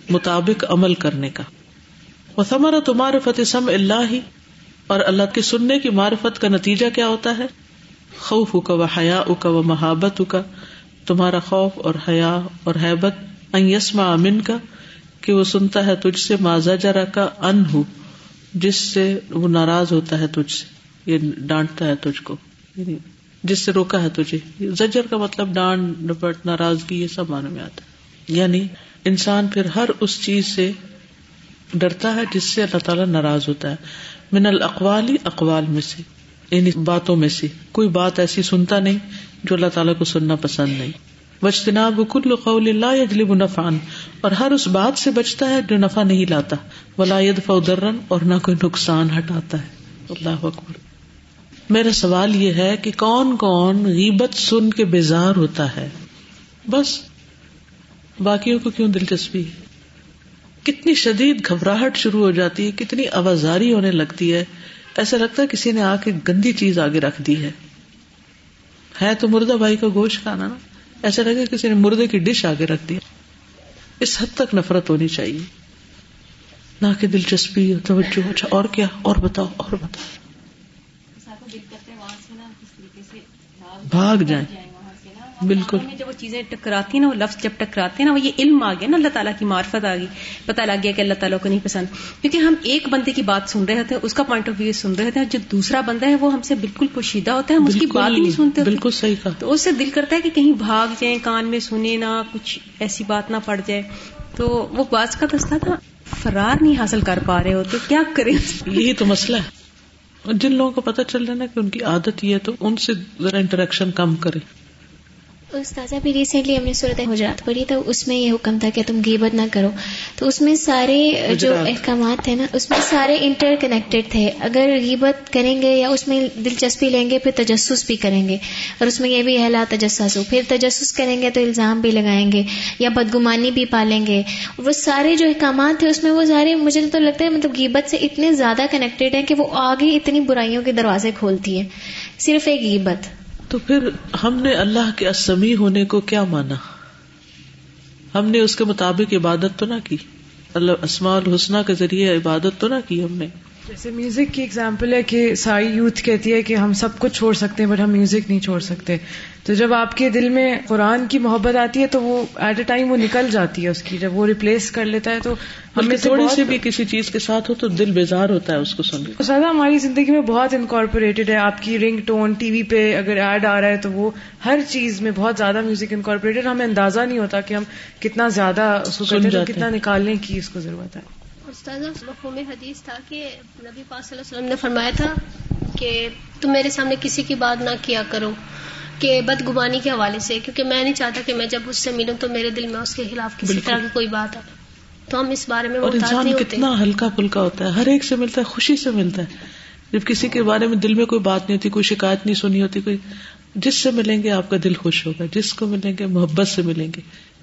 مطابق عمل کرنے کا۔ وہ سمر تمہارے فتح سم اللہ۔ ہی اور اللہ کے سننے کی معرفت کا نتیجہ کیا ہوتا ہے؟ خوف کا و حیا کا و محبت کا تمہارا خوف اور حیا اور حیبت یسما امن کا کہ وہ سنتا ہے تجھ سے ماضا جرا کا ان ہو جس سے وہ ناراض ہوتا ہے تجھ سے، یہ ڈانٹتا ہے تجھ کو یعنی جس سے روکا ہے تجھے۔ زجر کا مطلب ڈانٹ، ڈپٹ، ناراضگی، یہ سب معنی میں آتا ہے۔ یعنی انسان پھر ہر اس چیز سے ڈرتا ہے جس سے اللہ تعالیٰ ناراض ہوتا ہے۔ من الاقوالی اقوال میں سے یعنی باتوں میں سے۔ کوئی بات ایسی سنتا نہیں جو اللہ تعالیٰ کو سننا پسند نہیں۔ وجتناب کل قول اللہ یجلب نفعان اور ہر اس بات سے بچتا ہے جو نفع نہیں لاتا۔ ولا يدفع ضررا اور نہ کوئی نقصان ہٹاتا ہے۔ اللہ اکبر۔ میرا سوال یہ ہے کہ کون کون غیبت سن کے بیزار ہوتا ہے؟ بس، باقیوں کو کیوں دلچسپی؟ کتنی شدید گھبراہٹ شروع ہو جاتی ہے، کتنی آوازاری ہونے لگتی ہے۔ ایسا لگتا ہے کسی نے آ کے گندی چیز آگے رکھ دی ہے۔ ہے تو مردہ بھائی کا گوشت کھانا نا۔ ایسا لگے کسی نے مردے کی ڈش آگے رکھ دی۔ اس حد تک نفرت ہونی چاہیے۔ نہ کہ دلچسپی توجہ۔ اچھا اور کیا؟ اور بتاؤ اور بتاؤ۔ بھاگ جائیں۔ بالکل۔ جب وہ چیزیں ٹکراتی ہیں نا وہ لفظ جب ٹکراتے ہیں نا وہ یہ علم آ گیا نا اللہ تعالیٰ کی معرفت آ گئی۔ پتا لگ گیا کہ اللہ تعالیٰ کو نہیں پسند۔ کیونکہ ہم ایک بندے کی بات سن رہے ہوتے ہیں اس کا پوائنٹ آف ویو سن رہے ہوتے ہیں جو دوسرا بندہ ہے وہ ہم سے بالکل پوشیدہ ہوتا ہے ہم اس کی بات ہی نہیں سنتے۔ بالکل صحیح کہا۔ تو اس سے دل کرتا ہے کہ کہیں بھاگ جائیں کان میں سنے نہ کچھ ایسی بات نہ پڑ جائے۔ تو وہ باز کا دستہ تھا فرار نہیں حاصل کر پا رہے ہوتے کیا کریں؟ یہی تو مسئلہ ہے۔ جن لوگوں کو پتا چل رہا ہے نا کہ ان کی عادت یہ ہے تو ان سے ذرا انٹریکشن کم کرے استاذہ بھی ریسنٹلی ہم نے صورت حجرات پڑھی تو اس میں یہ حکم تھا کہ تم غیبت نہ کرو۔ تو اس میں سارے جو احکامات تھے نا اس میں سارے انٹر کنیکٹڈ تھے۔ اگر غیبت کریں گے یا اس میں دلچسپی لیں گے پھر تجسس بھی کریں گے۔ اور اس میں یہ بھی ہے لا تجسس ہو پھر تجسس کریں گے تو الزام بھی لگائیں گے یا بدگمانی بھی پالیں گے۔ وہ سارے جو احکامات تھے اس میں وہ سارے مجھے تو لگتا ہے مطلب غیبت سے اتنے زیادہ کنیکٹڈ ہیں کہ وہ آگے اتنی برائیوں کے دروازے کھولتی ہے صرف ایک غیبت۔ تو پھر ہم نے اللہ کے اسمی ہونے کو کیا مانا؟ ہم نے اس کے مطابق عبادت تو نہ کی۔ اللہ اسماء الحسنہ کے ذریعے عبادت تو نہ کی ہم نے۔ جیسے میوزک کی اگزامپل ہے کہ ساری یوتھ کہتی ہے کہ ہم سب کچھ چھوڑ سکتے ہیں، بٹ ہم میوزک نہیں چھوڑ سکتے۔ تو جب آپ کے دل میں قرآن کی محبت آتی ہے تو وہ ایٹ اے ٹائم وہ نکل جاتی ہے اس کی جب وہ ریپلیس کر لیتا ہے تو ہمیں تھوڑی سی بھی کسی چیز کے ساتھ ہو تو دل بیزار ہوتا ہے اس کو سن سادہ ہماری زندگی میں بہت انکارپوریٹڈ ہے۔ آپ کی رنگ ٹون ٹی وی پہ اگر ایڈ آ رہا ہے تو وہ ہر چیز میں بہت زیادہ میوزک انکارپوریٹڈ ہمیں اندازہ نہیں ہوتا کہ ہم کتنا زیادہ اس کو کتنا نکالنے کی اس کو ضرورت ہے۔ مفہوم حدیث تھا کہ نبی پاک صلی اللہ علیہ وسلم نے فرمایا تھا کہ تم میرے سامنے کسی کی بات نہ کیا کرو۔ کہ بدگمانی کے حوالے سے کیونکہ میں نہیں چاہتا کہ میں جب اس سے ملوں تو میرے دل میں اس کے خلاف کسی طرح کی کوئی بات آئے۔ تو ہم اس بارے میں اور انسان کتنا ہلکا پھلکا ہوتا ہے ہر ایک سے ملتا ہے خوشی سے ملتا ہے۔ جب کسی کے بارے میں دل میں کوئی بات نہیں ہوتی کوئی شکایت نہیں سنی ہوتی کوئی جس سے ملیں گے آپ کا دل خوش ہوگا جس کو ملیں گے محبت سے ملیں گے۔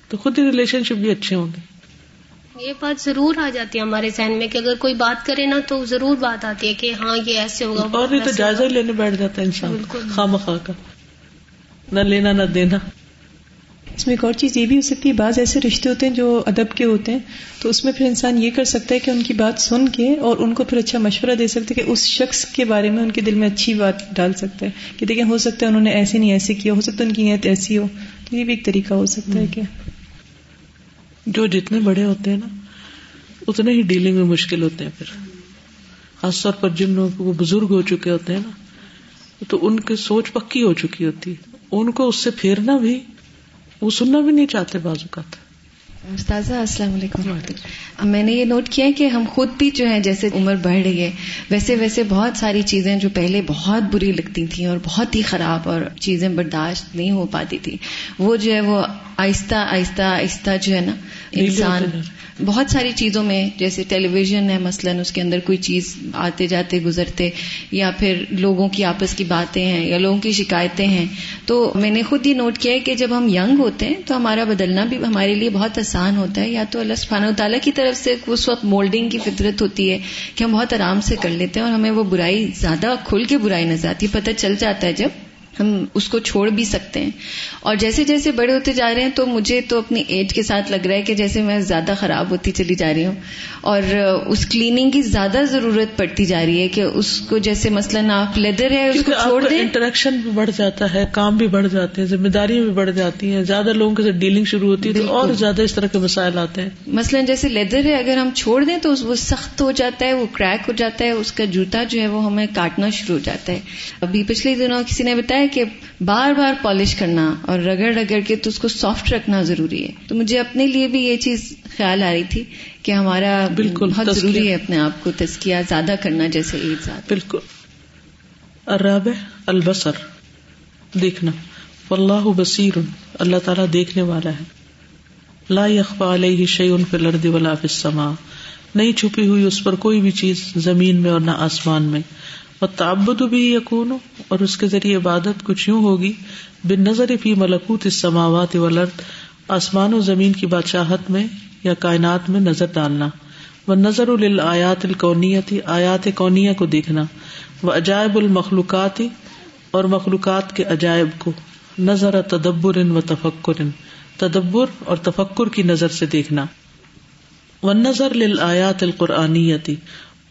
تو خود ہی ریلیشن شپ بھی اچھے ہوں گے۔ یہ بات ضرور آ جاتی ہے ہمارے ذہن میں کہ اگر کوئی بات کرے نا تو ضرور بات آتی ہے کہ ہاں یہ ایسے ہوگا اور نہیں تو جائزہ لینے بیٹھ جاتا ہے انسان خواہ مخواہ کا۔ نہ لینا نہ دینا۔ اس میں ایک اور چیز یہ بھی ہو سکتی ہے بعض ایسے رشتے ہوتے ہیں جو ادب کے ہوتے ہیں تو اس میں پھر انسان یہ کر سکتا ہے کہ ان کی بات سن کے اور ان کو پھر اچھا مشورہ دے سکتے کہ اس شخص کے بارے میں ان کے دل میں اچھی بات ڈال سکتا ہے کہ دیکھیں ہو سکتا ہے انہوں نے ایسے نہیں ایسے کیا ہو سکتا ہے ان کی نیت ایسی ہو۔ تو یہ بھی ایک طریقہ ہو سکتا ہے کیا جو جتنے بڑے ہوتے ہیں نا اتنے ہی ڈیلنگ میں مشکل ہوتے ہیں پھر۔ خاص طور پر جن لوگ وہ بزرگ ہو چکے ہوتے ہیں نا تو ان کی سوچ پکی ہو چکی ہوتی ہے۔ ان کو اس سے پھیرنا بھی وہ سننا بھی نہیں چاہتے بازو کا استاذہ السلام علیکم۔ میں نے یہ نوٹ کیا کہ ہم خود بھی جو ہے جیسے عمر بڑھ رہی ہے ویسے ویسے بہت ساری چیزیں جو پہلے بہت بری لگتی تھیں اور بہت ہی خراب اور چیزیں برداشت نہیں ہو پاتی تھی وہ جو ہے وہ آہستہ آہستہ آہستہ جو ہے نا انسان بہت ساری چیزوں میں، جیسے ٹیلی ویژن ہے مثلاً، اس کے اندر کوئی چیز آتے جاتے، گزرتے، یا پھر لوگوں کی آپس کی باتیں ہیں، یا لوگوں کی شکایتیں ہیں۔ تو میں نے خود ہی نوٹ کیا ہے کہ جب ہم ینگ ہوتے ہیں تو ہمارا بدلنا بھی ہمارے لیے بہت آسان ہوتا ہے۔ یا تو اللہ سبحانہ و تعالیٰ کی طرف سے اس وقت مولڈنگ کی فطرت ہوتی ہے کہ ہم بہت آرام سے کر لیتے ہیں اور ہمیں وہ برائی زیادہ کھل کے برائی نظر آتی ہے پتہ چل جاتا ہے جب ہم اس کو چھوڑ بھی سکتے ہیں۔ اور جیسے جیسے بڑے ہوتے جا رہے ہیں تو مجھے تو اپنی ایج کے ساتھ لگ رہا ہے کہ جیسے میں زیادہ خراب ہوتی چلی جا رہی ہوں۔ اور اس کلیننگ کی زیادہ ضرورت پڑتی جا رہی ہے کہ اس کو جیسے مثلاً آپ لیدر ہے اس کو چھوڑ دیں۔ انٹریکشن بھی بڑھ جاتا ہے کام بھی بڑھ جاتے ہیں ذمہ داری بھی بڑھ جاتی ہیں زیادہ لوگوں کے ساتھ ڈیلنگ شروع ہوتی ہے اور زیادہ اس طرح کے مسائل آتے ہیں۔ مثلاً جیسے لیدر ہے اگر ہم چھوڑ دیں تو وہ سخت ہو جاتا ہے وہ کریک ہو جاتا ہے اس کا جوتا جو ہے وہ ہمیں کاٹنا شروع ہو جاتا ہے۔ ابھی پچھلے دنوں کسی نے بتایا کہ بار بار پالش کرنا اور رگڑ رگڑ کے تو اس کو سافٹ رکھنا ضروری ہے۔ تو مجھے اپنے لیے بھی یہ چیز خیال آ رہی تھی کہ ہمارا بالکل بہت ضروری ہے اپنے آپ کو تزکیہ زیادہ کرنا جیسے عید زیادہ۔ بالکل۔ الرابع البصر۔ دیکھنا۔ واللہ بصیر اللہ تعالیٰ دیکھنے والا ہے۔ لا عليه شيء في الارض ولا السماء۔ نہیں چھپی ہوئی اس پر کوئی بھی چیز زمین میں اور نہ آسمان میں۔ اور تعبد بھی یقون اور اس کے ذریعے عبادت کچھ یوں ہوگی بن نظر فی ملکوت اس سماوات والارض آسمان و زمین کی بادشاہت میں یا کائنات میں نظر ڈالنا۔ وہ نظر الآیات القونیتی آیات کونیا کو دیکھنا۔ وہ عجائب المخلوقاتی اور مخلوقات کے عجائب کو۔ نظر تدبر و تفکر تدبر اور تفکر کی نظر سے دیکھنا۔ و نظر للآیات القرآنیتی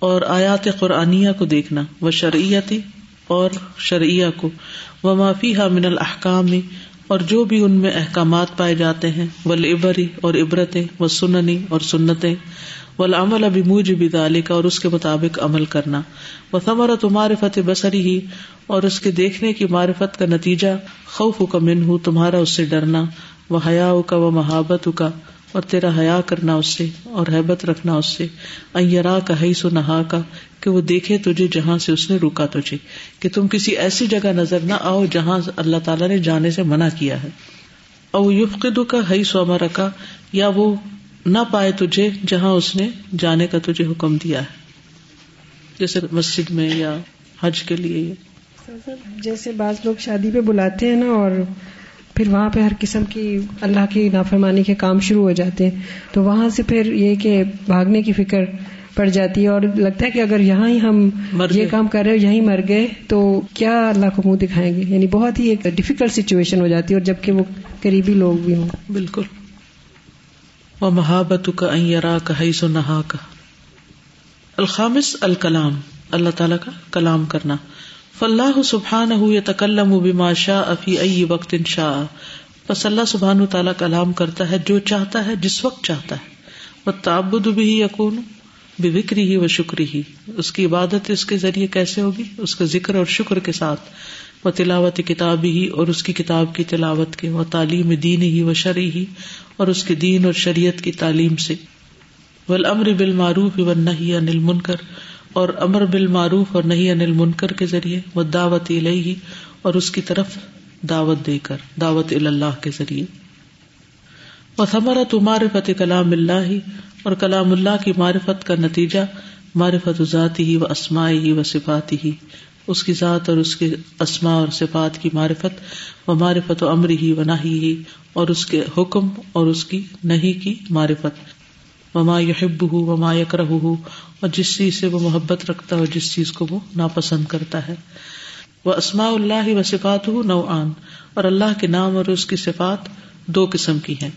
اور آیات قرآنیہ کو دیکھنا وہ شرعیتی اور شرعیہ کو وہ معافی من الحکام اور جو بھی ان میں احکامات پائے جاتے ہیں ولعبری اور عبرتیں، و سننی اور سنتیں والعمل ابھی موج بھی کا اور اس کے مطابق عمل کرنا وہ ثمرت معرفت بسری ہی اور اس کے دیکھنے کی معرفت کا نتیجہ خوف کا من ہوں تمہارا اس سے ڈرنا وہ حیا کا وہ محبت کا اور تیرا حیا کرنا اس سے اور حیبت رکھنا اس سے۔ ایرا کا ہی سو نہا کا کہ وہ دیکھے تجھے جہاں سے اس نے روکا تجھے۔ کہ تم کسی ایسی جگہ نظر نہ آؤ جہاں اللہ تعالیٰ نے جانے سے منع کیا ہے۔ اور یفقد کا ہئی سوما رکھا یا وہ نہ پائے تجھے جہاں اس نے جانے کا تجھے حکم دیا ہے۔ جیسے مسجد میں یا حج کے لیے۔ جیسے بعض لوگ شادی پہ بلاتے ہیں نا اور پھر وہاں پہ ہر قسم کی اللہ کی نافرمانی کے کام شروع ہو جاتے ہیں۔ تو وہاں سے پھر یہ کہ بھاگنے کی فکر پڑ جاتی ہے اور لگتا ہے کہ اگر یہاں ہی ہم یہ کام کر رہے یہیں مر گئے تو کیا اللہ کو منہ دکھائیں گے؟ یعنی بہت ہی ایک ڈفیکلٹ سچویشن ہو جاتی ہے اور جبکہ وہ قریبی لوگ بھی ہوں۔ بالکل۔ وہ محبت کا ایرا کا حیث و نہا کا الخامس الکلام۔ اللہ تعالیٰ کا کلام کرنا۔ فلاح سبحان ہُو تکلم بما شاہ افی ائی وقت شاہ بس اللہ سبحان تعالیٰ کلام کرتا ہے جو چاہتا ہے، جس وقت چاہتا ہے۔ وہ تابد بھی یقون بے وکری ہی و شکری ہی اس کی عبادت اس کے ذریعے کیسے ہوگی؟ اس کا ذکر اور شکر کے ساتھ۔ وہ تلاوت کتاب ہی اور اس کی کتاب کی تلاوت کے۔ وہ تعلیم دین ہی و شرح ہی اور اس کے دین اور شریعت کی تعلیم سے۔ ولامر بالمعروف و نہیں انل منکر اور امر بال معروف اور نہیں انل منکر کے ذریعے وہ دعوت الہی اور اس کی طرف دعوت دے کر، دعوت اللہ کے ذریعے۔ وہ تھمرا تو معرفت کلام اللہ، اور کلام اللہ کی معرفت کا نتیجہ معرفت ذاتی ہی و اسماعی ہی و صفاتی ہی اس کی ذات اور اس کے اسما اور صفات کی معرفت و معرفت و امر ہی و نہ ہی اور اس کے حکم اور اس کی نہیں کی معرفت۔ وما یحب ہُو وما یکر ہُو اور جس چیز سے وہ محبت رکھتا ہے جس چیز کو وہ ناپسند کرتا ہے۔ وہ اسماء اللہ و صفات ہو نو آن اور اللہ کے نام اور اس کی صفات دو قسم کی ہیں۔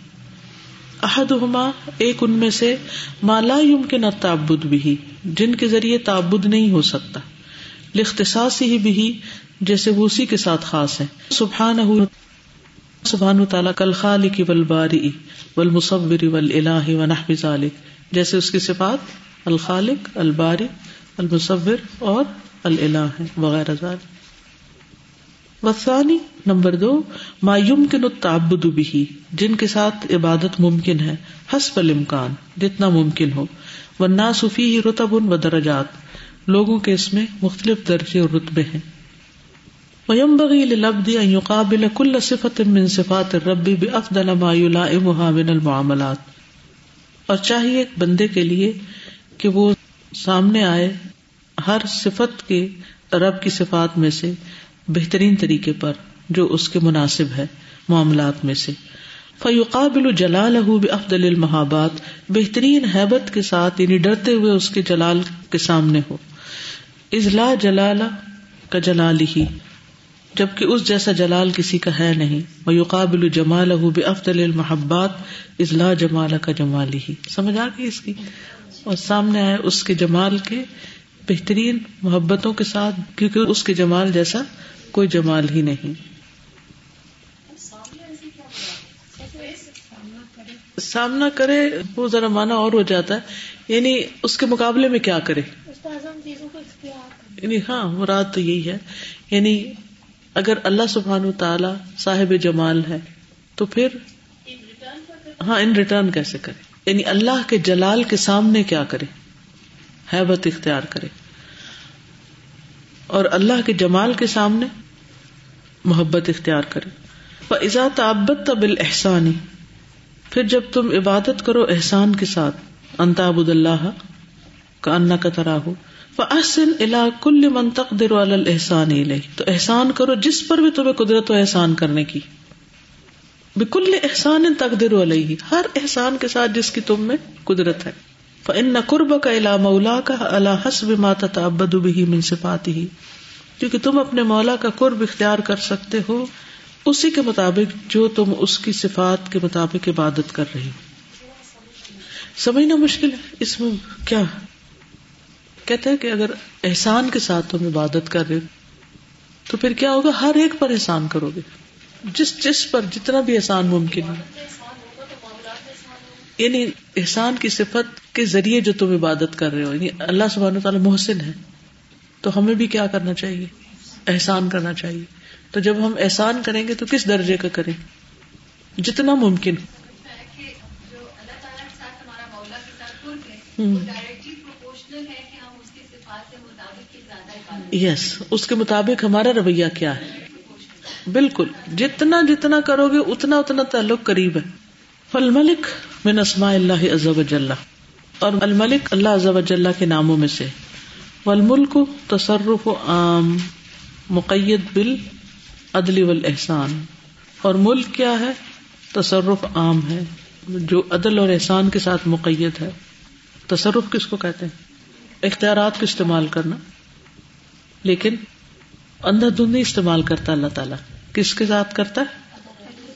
احد ہما ایک ان میں سے مالا یمکن تعبد بھی جن کے ذریعے تعبد نہیں ہو سکتا۔ لختصاص ہی بھی جیسے وہ اسی کے ساتھ خاص ہے سبحان سبحان تعالیٰ کل خال کی ول باری ول ذالک جیسے اس کی صفات، الخالق الباری المصور اور اللہ ہے وغیرہ ذالک وسانی نمبر دو مایوم کے نتعبد بھی جن کے ساتھ عبادت ممکن ہے، حسب الامکان، جتنا ممکن ہو۔ ورنہ صفی رتب و درجات، لوگوں کے اس میں مختلف درجے اور رتبے ہیں۔ ویم بغی لبدی قابل کل صفت من صفات ربی بے افدل من المعاملات۔ اور چاہیے بندے کے لیے کہ وہ سامنے آئے ہر صفت کے رب کی صفات میں سے بہترین طریقے پر جو اس کے مناسب ہے معاملات میں سے۔ فیوقابل جلال افدل المحابات۔ بہترین حیبت کے ساتھ یعنی ڈرتے ہوئے اس کے جلال کے سامنے ہو۔ ازلا جلال کا جلال ہی جبکہ اس جیسا جلال کسی کا ہے نہیں۔ وہ یوقابل جمال بے افدل المحبات ازلا جمال کا جمالی ہی سمجھ آ گئی اس کی؟ اور سامنے آئے اس کے جمال کے بہترین محبتوں کے ساتھ کیونکہ اس کے جمال جیسا کوئی جمال ہی نہیں۔ سامنا کرے وہ ذرا مانا اور ہو جاتا ہے۔ یعنی اس کے مقابلے میں کیا کرے؟ یعنی ہاں مراد تو یہی ہے۔ یعنی اگر اللہ سبحان تعالی صاحب جمال ہے، تو پھر ہاں ان ریٹرن کیسے کرے یعنی اللہ کے جلال کے سامنے کیا کرے حیبت اختیار کرے اور اللہ کے جمال کے سامنے محبت اختیار کرے فضا تعبت تبل احسانی پھر جب تم عبادت کرو احسان کے ساتھ انتابود اللہ کا انا کا طرح ہو فاحسن الا کل من تقدر علی تو احسان کرو جس پر بھی تمہیں قدرت و احسان کرنے کی۔ بکل احسان تقدر علیہ ہر احسان کے ساتھ جس کی تم میں قدرت ہے۔ فان قربک الی مولاک علی حسب ما تتعبد به من صفاته۔ کیونکہ تم اپنے مولا کا قرب اختیار کر سکتے ہو، اسی کے مطابق جو تم اس کی صفات کے مطابق عبادت کر رہی سمجھنا مشکل ہے۔ اس میں کیا کہتے ہیں کہ اگر احسان کے ساتھ تم عبادت کر رہے تو پھر کیا ہوگا؟ ہر ایک پر احسان کرو گے۔ جس جس پر جتنا بھی احسان ممکن ہے۔ یعنی احسان کی صفت کے ذریعے جو تم عبادت کر رہے ہو یعنی اللہ سبحانہ تعالیٰ محسن ہے۔ تو ہمیں بھی کیا کرنا چاہیے؟ احسان کرنا چاہیے۔ تو جب ہم احسان کریں گے تو کس درجے کا کریں؟ جتنا ممکن۔ ہوں یس اس کے مطابق ہمارا رویہ کیا ہے؟ بالکل، جتنا جتنا کرو گے، اتنا اتنا تعلق قریب ہے۔ فل ملک میں نسما اللہ عزب اور الملک اللہ عزب کے ناموں میں سے۔ والملک تصرف عام، مقید بل عدلی احسان اور ملک کیا ہے؟ تصرف عام ہے۔ جو عدل اور احسان کے ساتھ مقید ہے۔ تصرف کس کو کہتے ہیں؟ اختیارات کو استعمال کرنا۔ لیکن اندھا دھند استعمال کرتا اللہ تعالیٰ۔ کس کے ساتھ کرتا ہے؟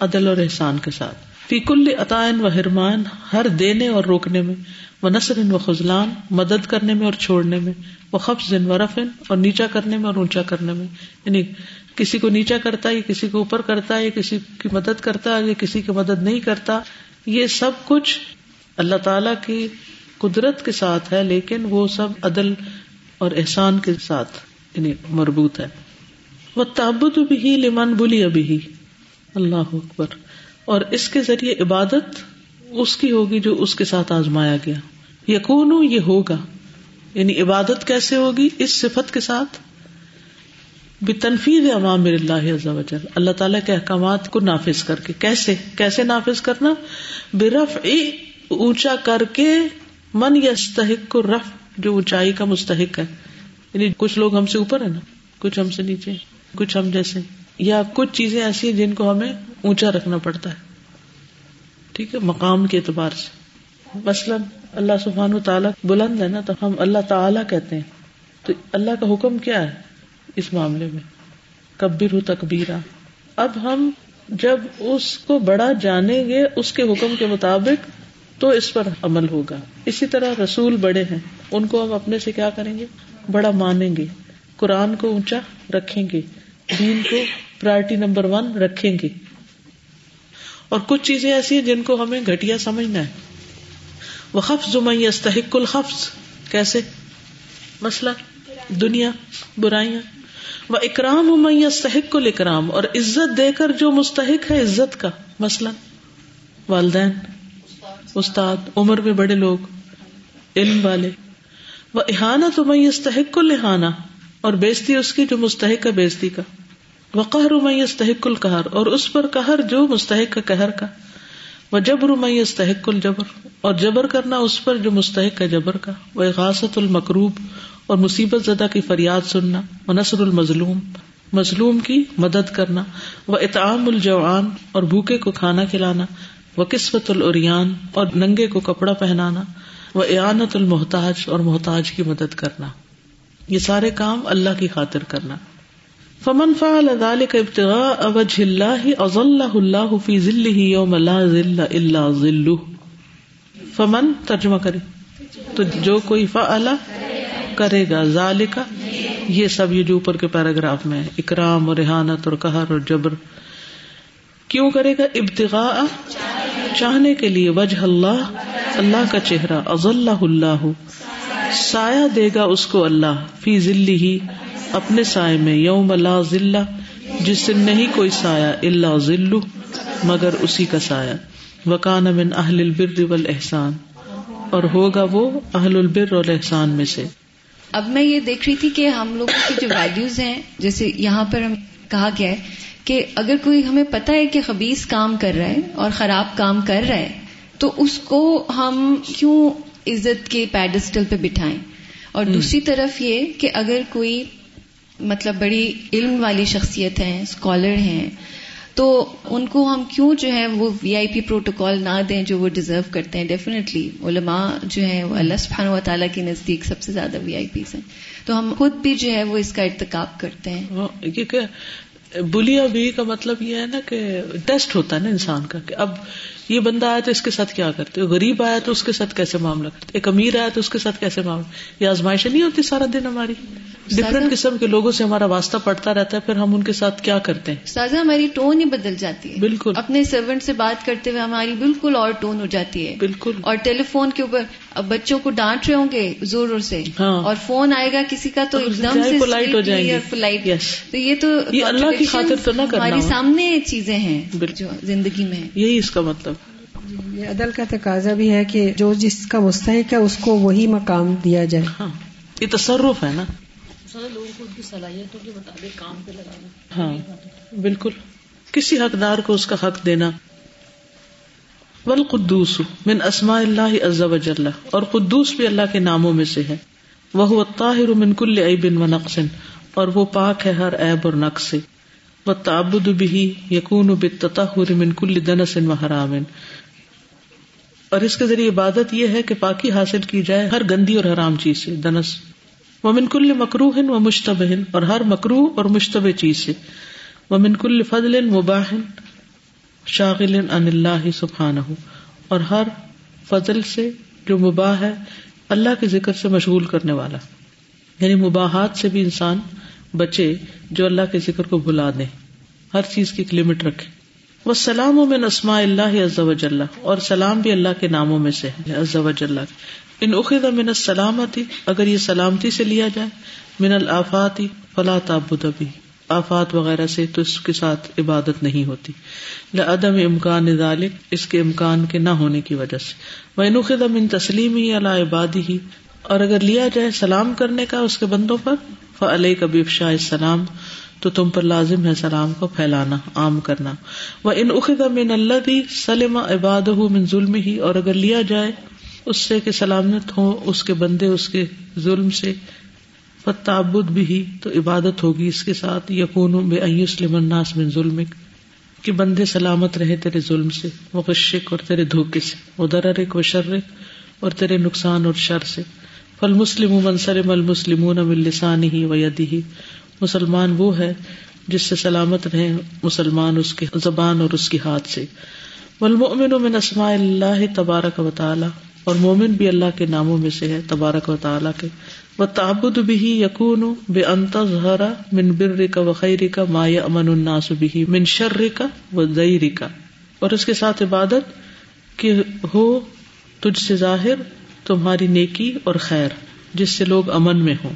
عدل اور احسان کے ساتھ۔ فی کل عطائن و حرمان، ہر دینے اور روکنے میں وہ نثر و خزلان مدد کرنے میں اور چھوڑنے میں وہ خفظ و رفن اور نیچا کرنے میں اور اونچا کرنے میں۔ یعنی کسی کو نیچا کرتا ہے کسی کو اوپر کرتا ہے کسی کی مدد کرتا ہے، یا کسی کی مدد نہیں کرتا۔ یہ سب کچھ اللہ تعالی کی قدرت کے ساتھ ہے، لیکن وہ سب عدل اور احسان کے ساتھ۔ یعنی مربوط ہے۔ وہ تابت بھی لمن بلی ابھی۔ اللہ اکبر۔ اور اس کے ذریعے عبادت اس کی ہوگی جو اس کے ساتھ آزمایا گیا۔ یقون یہ ہوگا۔ یعنی عبادت کیسے ہوگی؟ اس صفت کے ساتھ۔ بھی تنفیز امام اللہ اللہ تعالیٰ کے احکامات کو نافذ کر کے۔ کیسے؟ کیسے نافذ کرنا؟ بے رف اونچا کر کے من یا استحق کو رف جو اونچائی کا مستحق ہے۔ یعنی کچھ لوگ ہم سے اوپر ہے نا، کچھ ہم سے نیچے، کچھ ہم جیسے، یا کچھ چیزیں ایسی ہیں جن کو ہمیں اونچا رکھنا پڑتا ہے۔ ٹھیک ہے، مقام کے اعتبار سے۔ مثلاً اللہ سبحان تعالیٰ بلند ہے نا، تو ہم اللہ تعالیٰ کہتے ہیں۔ تو اللہ کا حکم کیا ہے اس معاملے میں؟ کبر تکبیرا۔ اب ہم جب اس کو بڑا جانیں گے، اس کے حکم کے مطابق تو اس پر عمل ہوگا۔ اسی طرح رسول بڑے ہیں، ان کو ہم اپنے سے کیا کریں گے؟ بڑا مانیں گے۔ قرآن کو اونچا رکھیں گے۔ دین کو پرائرٹی نمبر ون رکھیں گے۔ اور کچھ چیزیں ایسی ہیں جن کو ہمیں گٹیا سمجھنا ہے۔ وہ خفظ استحق الخفظ کیسے؟ مسئلہ۔ دنیا۔ برائیاں۔ وہ اکرام میں استحق الکرام اور عزت دے کر جو مستحق ہے عزت کا۔ مسئلہ۔ والدین۔ استاد۔ عمر میں بڑے لوگ۔ علم والے۔ وہ احانہ تو میں استحق الحانہ اور بیزتی اس کی جو مستحق ہے بیزتی کا۔ وہ قہر میں استحق القہر، اور اس پر قہر جو مستحق ہے قہر کا۔ وہ جبر میں استحق الجبر، اور جبر کرنا اس پر جو مستحق ہے جبر کا۔ وہ غاصت المکروب اور مصیبت زدہ کی فریاد سننا۔ وہ نثر المظلوم، مظلوم کی مدد کرنا۔ وہ اطعام الجوان اور بھوکے کو کھانا کھلانا۔ وہ قسمت العریان اور ننگے کو کپڑا پہنانا۔ وہ اعانت المحتاج اور محتاج کی مدد کرنا۔ یہ سارے کام اللہ کی خاطر کرنا۔ فمن فعل ذلك ابتغاء وجه الله اظله الله في ظله يوم لا ظل الا ظله فمن ترجمہ کرے تو جو کوئی فعل کرے گا ذالک یہ سب یہ جو اوپر کے پیراگراف میں اکرام اور رحانت اور قہر اور جبر۔ کیوں کرے گا؟ ابتغاء چاہنے کے لیے وجہ اللہ اللہ کا چہرہ از اللہ اللہ سایہ دے گا اس کو اللہ، فی ذلی ہی اپنے سائے میں، یوم اللہ ذلہ جس سے نہیں کوئی سایہ اللہ ذلو مگر اسی کا سایہ۔ وکان من اہل البر والاحسان، اور ہوگا وہ اہل البر اور احسان میں سے۔ اب میں یہ دیکھ رہی تھی کہ ہم لوگوں کی جو ویلوز ہیں، جیسے یہاں پر کہا گیا ہے کہ اگر کوئی ہمیں پتا ہے کہ خبیص کام کر رہا ہے اور خراب کام کر رہا ہے تو اس کو ہم کیوں عزت کے پیڈسٹل پہ بٹھائیں؟ اور دوسری طرف یہ کہ اگر کوئی مطلب بڑی علم والی شخصیت ہیں اسکالر ہیں تو ان کو ہم کیوں جو ہے وہ وی آئی پی پروٹوکال نہ دیں جو وہ ڈیزرو کرتے ہیں؟ ڈیفینیٹلی علماء جو ہیں وہ اللہ سبحانہ و تعالیٰ کے نزدیک سب سے زیادہ وی آئی پیز ہیں۔ تو ہم خود بھی جو ہے وہ اس کا ارتکاب کرتے ہیں۔ بلیا بی کا مطلب یہ ہے نا کہ ٹیسٹ ہوتا ہے نا انسان کا کہ اب یہ بندہ آیا تو اس کے ساتھ کیا کرتے غریب آیا تو اس کے ساتھ کیسے معاملہ کرتے ایک امیر آیا تو اس کے ساتھ کیسے معاملہ یہ آزمائش نہیں ہوتی سارا دن ہماری؟ ڈفرینٹ قسم کے لوگوں سے ہمارا واسطہ پڑتا رہتا ہے پھر ہم ان کے ساتھ کیا کرتے ہیں؟ سازا ہماری ٹون ہی بدل جاتی ہے۔ بالکل۔ اپنے سرونٹ سے بات کرتے ہوئے ہماری بالکل اور ٹون ہو جاتی ہے۔ بالکل۔ اور ٹیلی فون کے اوپر اب بچوں کو ڈانٹ رہے ہوں گے زور زور سے۔ ہاں۔ اور فون آئے گا کسی کا تو ایک دم سے پولائٹ ہو جائیں گے۔ پولائٹ تو یہ تو یہ اللہ کی خاطر تو نہ کرنا ہماری ہو۔ سامنے چیزیں ہیں جو زندگی میں۔ یہی اس کا مطلب۔ یہ عدل کا تقاضا بھی ہے کہ جو جس کا مستحق ہے اس کو وہی مقام دیا جائے۔ ہاں۔ یہ تصرف ہے نا۔ لوگوں کو ان کی صلاحیتوں کے مطابق کام پہ لگانا ہاں۔ بالکل۔ کسی حقدار کو اس کا حق دینا۔ والقدوس من اسماء اللہ عز وجل اور قدوس بھی اللہ کے ناموں میں سے ہے۔ وہ الطاہر من کل عیب و نقص۔ اور وہ پاک ہے ہر عیب اور نقص۔ سے والتعبد به یکون بالتطہر من کل دنس و حرام۔ اور اس کے ذریعے عبادت یہ ہے کہ پاکی حاصل کی جائے ہر گندی اور حرام چیز سے، دنس۔ وہ من کل مکروہ و مشتبہ اور ہر مکرو اور مشتبہ چیز سے۔ وہ من کل فضل مباح شاغل ان اللہ سبحانہ اور ہر فضل سے جو مباح ہے، اللہ کے ذکر سے مشغول کرنے والا۔ یعنی مباحات سے بھی انسان بچے جو اللہ کے ذکر کو بھلا دے۔ ہر چیز کی ایک لمٹ رکھے۔ وہ سلام و من اسماء اللہ عز وجل اور سلام بھی اللہ کے ناموں میں سے ہے، عز وجل ان اخذ من السلامتی، اگر یہ سلامتی سے لیا جائے، من الافاتی فلا تعبد بھی آفات وغیرہ سے تو اس کے ساتھ عبادت نہیں ہوتی۔ لعدم امکان ذالک، اس کے امکان کے نہ ہونے کی وجہ سے۔ وہ انخذ من تسلیم ہی اللہ عبادی ہی اور اگر لیا جائے سلام کرنے کا اس کے بندوں پر فعلیہ کبھی افشاء السلام تو تم پر لازم ہے سلام کو پھیلانا، عام کرنا۔ وہ ان اخذ من اللہ بھی سلم عباد من ظلم ہی اور اگر لیا جائے اس سے کہ سلامت ہو اس کے بندے اس کے ظلم سے، فتعبد بھی تو عبادت ہوگی اس کے ساتھ۔ یقون بے ایسلم الناس من ظلم کہ بندے سلامت رہے تیرے ظلم سے وہ غشک اور تیرے دھوکے سے، وہ دررک و شرک اور تیرے نقصان اور شر سے۔ فل مسلم منسلم المسلمون من ہی و یدی ہی مسلمان وہ ہے جس سے سلامت رہے مسلمان اس کے زبان اور اس کے ہاتھ سے۔ والمؤمن من اسماء اللہ تبارک و تعالی، اور مومن بھی اللہ کے ناموں میں سے ہے، تبارک و تعالیٰ کے۔ وہ تعبد بھی یقون بے انتظہرا من بر کا و کا ما امن الناس بھی من شر کا و زئی کا اور اس کے ساتھ عبادت کہ ہو تجھ سے ظاہر تمہاری نیکی اور خیر، جس سے لوگ امن میں ہوں۔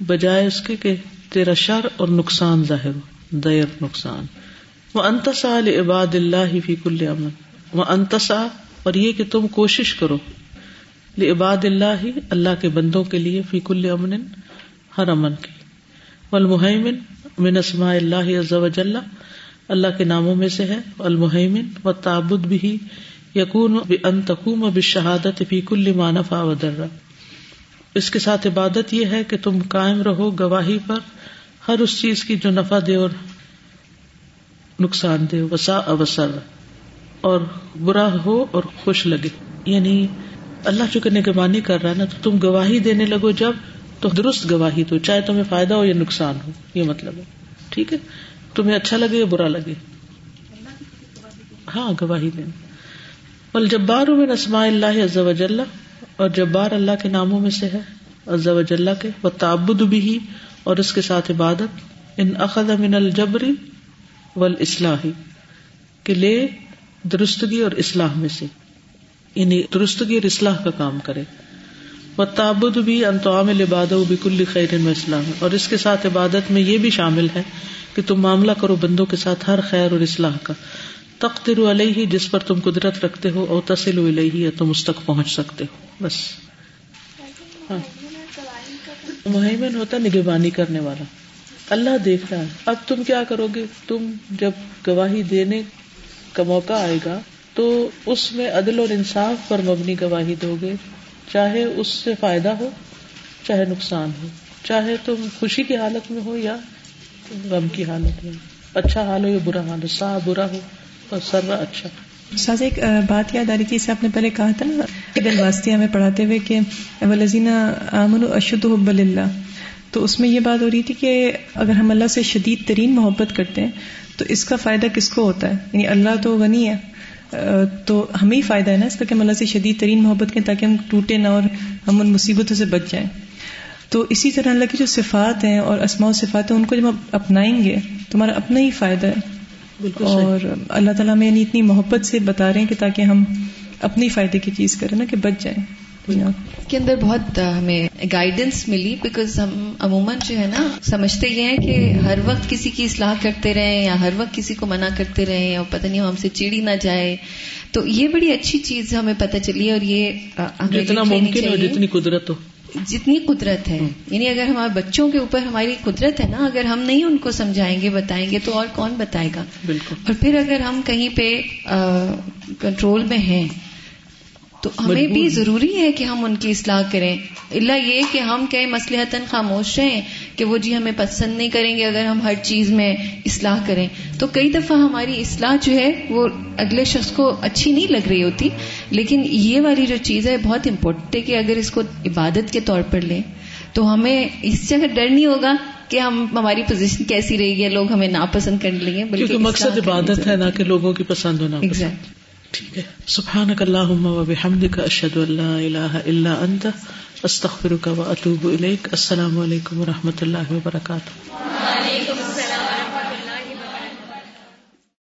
بجائے اس کے کہ تیرا شر اور نقصان ظاہر ہو، دیر نقصان۔ وہ انتسا عباد اللہ فی کل امن وہ انتسا اور یہ کہ تم کوشش کرو۔ عباد اللہ اللہ کے بندوں کے لیے فی کل امن ہر امن کی والمحیمن من اسماء اللہ عز و جل اللہ کے ناموں میں سے ہے۔ المحیمن و تعبد بھی یقون ان تقوم بشہادت فی کل ما و درہ اس کے ساتھ عبادت یہ ہے کہ تم قائم رہو گواہی پر، ہر اس چیز کی جو نفع دے اور نقصان دے وسا اوسر اور برا ہو اور خوش لگے۔ یعنی اللہ چکے نگبانی کر رہا ہے نا، تو تم گواہی دینے لگو جب، تو درست گواہی دو چاہے تمہیں فائدہ ہو یا نقصان ہو، یہ مطلب ہے۔ ٹھیک ہے؟ تمہیں اچھا لگے یا برا لگے؟ ہاں گواہی دینا۔ بل جبار میں نسما اللہ عز وجل اور جبار اللہ کے ناموں میں سے ہے، عز وجل کے، وہ تعبد بھی اور اس کے ساتھ عبادت، ان اخذ من الجبری ول اصلاحی کہ لے درستگی اور اصلاح میں سے یعنی درستگی اور اصلاح کا کام کرے۔ وہ تعبد بھی انتعام لباد بھی کل خیر میں اسلام اور اس کے ساتھ عبادت میں یہ بھی شامل ہے کہ تم معاملہ کرو بندوں کے ساتھ ہر خیر اور اصلاح کا۔ تختر علیہ، جس پر تم قدرت رکھتے ہو اور تسل علیہ، یا تم اس تک پہنچ سکتے ہو۔ بس۔ ہاں۔ مہیمن ہوتا نگبانی کرنے والا۔ اللہ دیکھ رہا ہے۔ اب تم کیا کرو گے؟ تم جب گواہی دینے کا موقع آئے گا، تو اس میں عدل اور انصاف پر مبنی گواہی دو گے۔ چاہے اس سے فائدہ ہو، چاہے نقصان ہو۔ چاہے تم خوشی کی حالت میں ہو یا غم کی حالت میں۔ اچھا حال ہو یا برا حال ہو، سا برا ہو۔ اور سر اچھا۔ ساز ایک بات یاد آ رہی تھی، اسے آپ نے پہلے کہا تھا نا واسطے ہمیں پڑھاتے ہوئے کہ ولزینہ امن اشد حب اللہ تو اس میں یہ بات ہو رہی تھی کہ، اگر ہم اللہ سے شدید ترین محبت کرتے ہیں، تو اس کا فائدہ کس کو ہوتا ہے؟ یعنی اللہ تو غنی ہے۔ تو ہمیں ہی فائدہ ہے نا اس کا کہ ہم اللہ سے شدید ترین محبت کریں تاکہ ہم ٹوٹے نہ اور ہم ان مصیبتوں سے بچ جائیں۔ تو اسی طرح اللہ کی جو صفات ہیں اور اسماء و صفات ہیں، ان کو جب ہم اپنائیں گے تو ہمارا اپنا ہی فائدہ ہے۔ اور اللہ تعالیٰ میں یعنی اتنی محبت سے بتا رہے ہیں کہ تاکہ ہم اپنی فائدے کی چیز کریں نا کہ بچ جائیں۔ کے اندر بہت ہمیں گائیڈنس ملی بیکاز ہم عموماً جو ہے نا سمجھتے یہ ہیں کہ ہر وقت کسی کی اصلاح کرتے رہیں یا ہر وقت کسی کو منع کرتے رہیں یا پتہ نہیں ہم سے چیڑی نہ جائے۔ تو یہ بڑی اچھی چیز ہمیں پتہ چلی اور یہ جتنا ممکن ہو جتنی قدرت ہو۔ جتنی قدرت ہے یعنی اگر ہمارے بچوں کے اوپر ہماری قدرت ہے نا اگر ہم نہیں ان کو سمجھائیں گے بتائیں گے تو اور کون بتائے گا؟ بالکل۔ اور پھر اگر ہم کہیں پہ کنٹرول میں ہیں تو ہمیں بھی ضروری ہے کہ ہم ان کی اصلاح کریں۔ اللہ یہ کہ ہم کہیں مسلحتاً خاموش رہیں کہ وہ جی ہمیں پسند نہیں کریں گے اگر ہم ہر چیز میں اصلاح کریں۔ تو کئی دفعہ ہماری اصلاح جو ہے وہ اگلے شخص کو اچھی نہیں لگ رہی ہوتی لیکن یہ والی جو چیز ہے بہت امپورٹنٹ ہے کہ اگر اس کو عبادت کے طور پر لیں تو ہمیں اس سے ڈر نہیں ہوگا کہ ہم ہماری پوزیشن کیسی رہے گی لوگ ہمیں ناپسند کرنے لگے بلکہ مقصد عبادت ہے نہ کہ لوگوں کی پسند ہونا ٹھیک ہے۔ سبحان اللہ و بحمد کا اشد اللہ اللہ اللہ انت استخر کا اطوب السلام علیکم و رحمۃ اللہ وبرکاتہ.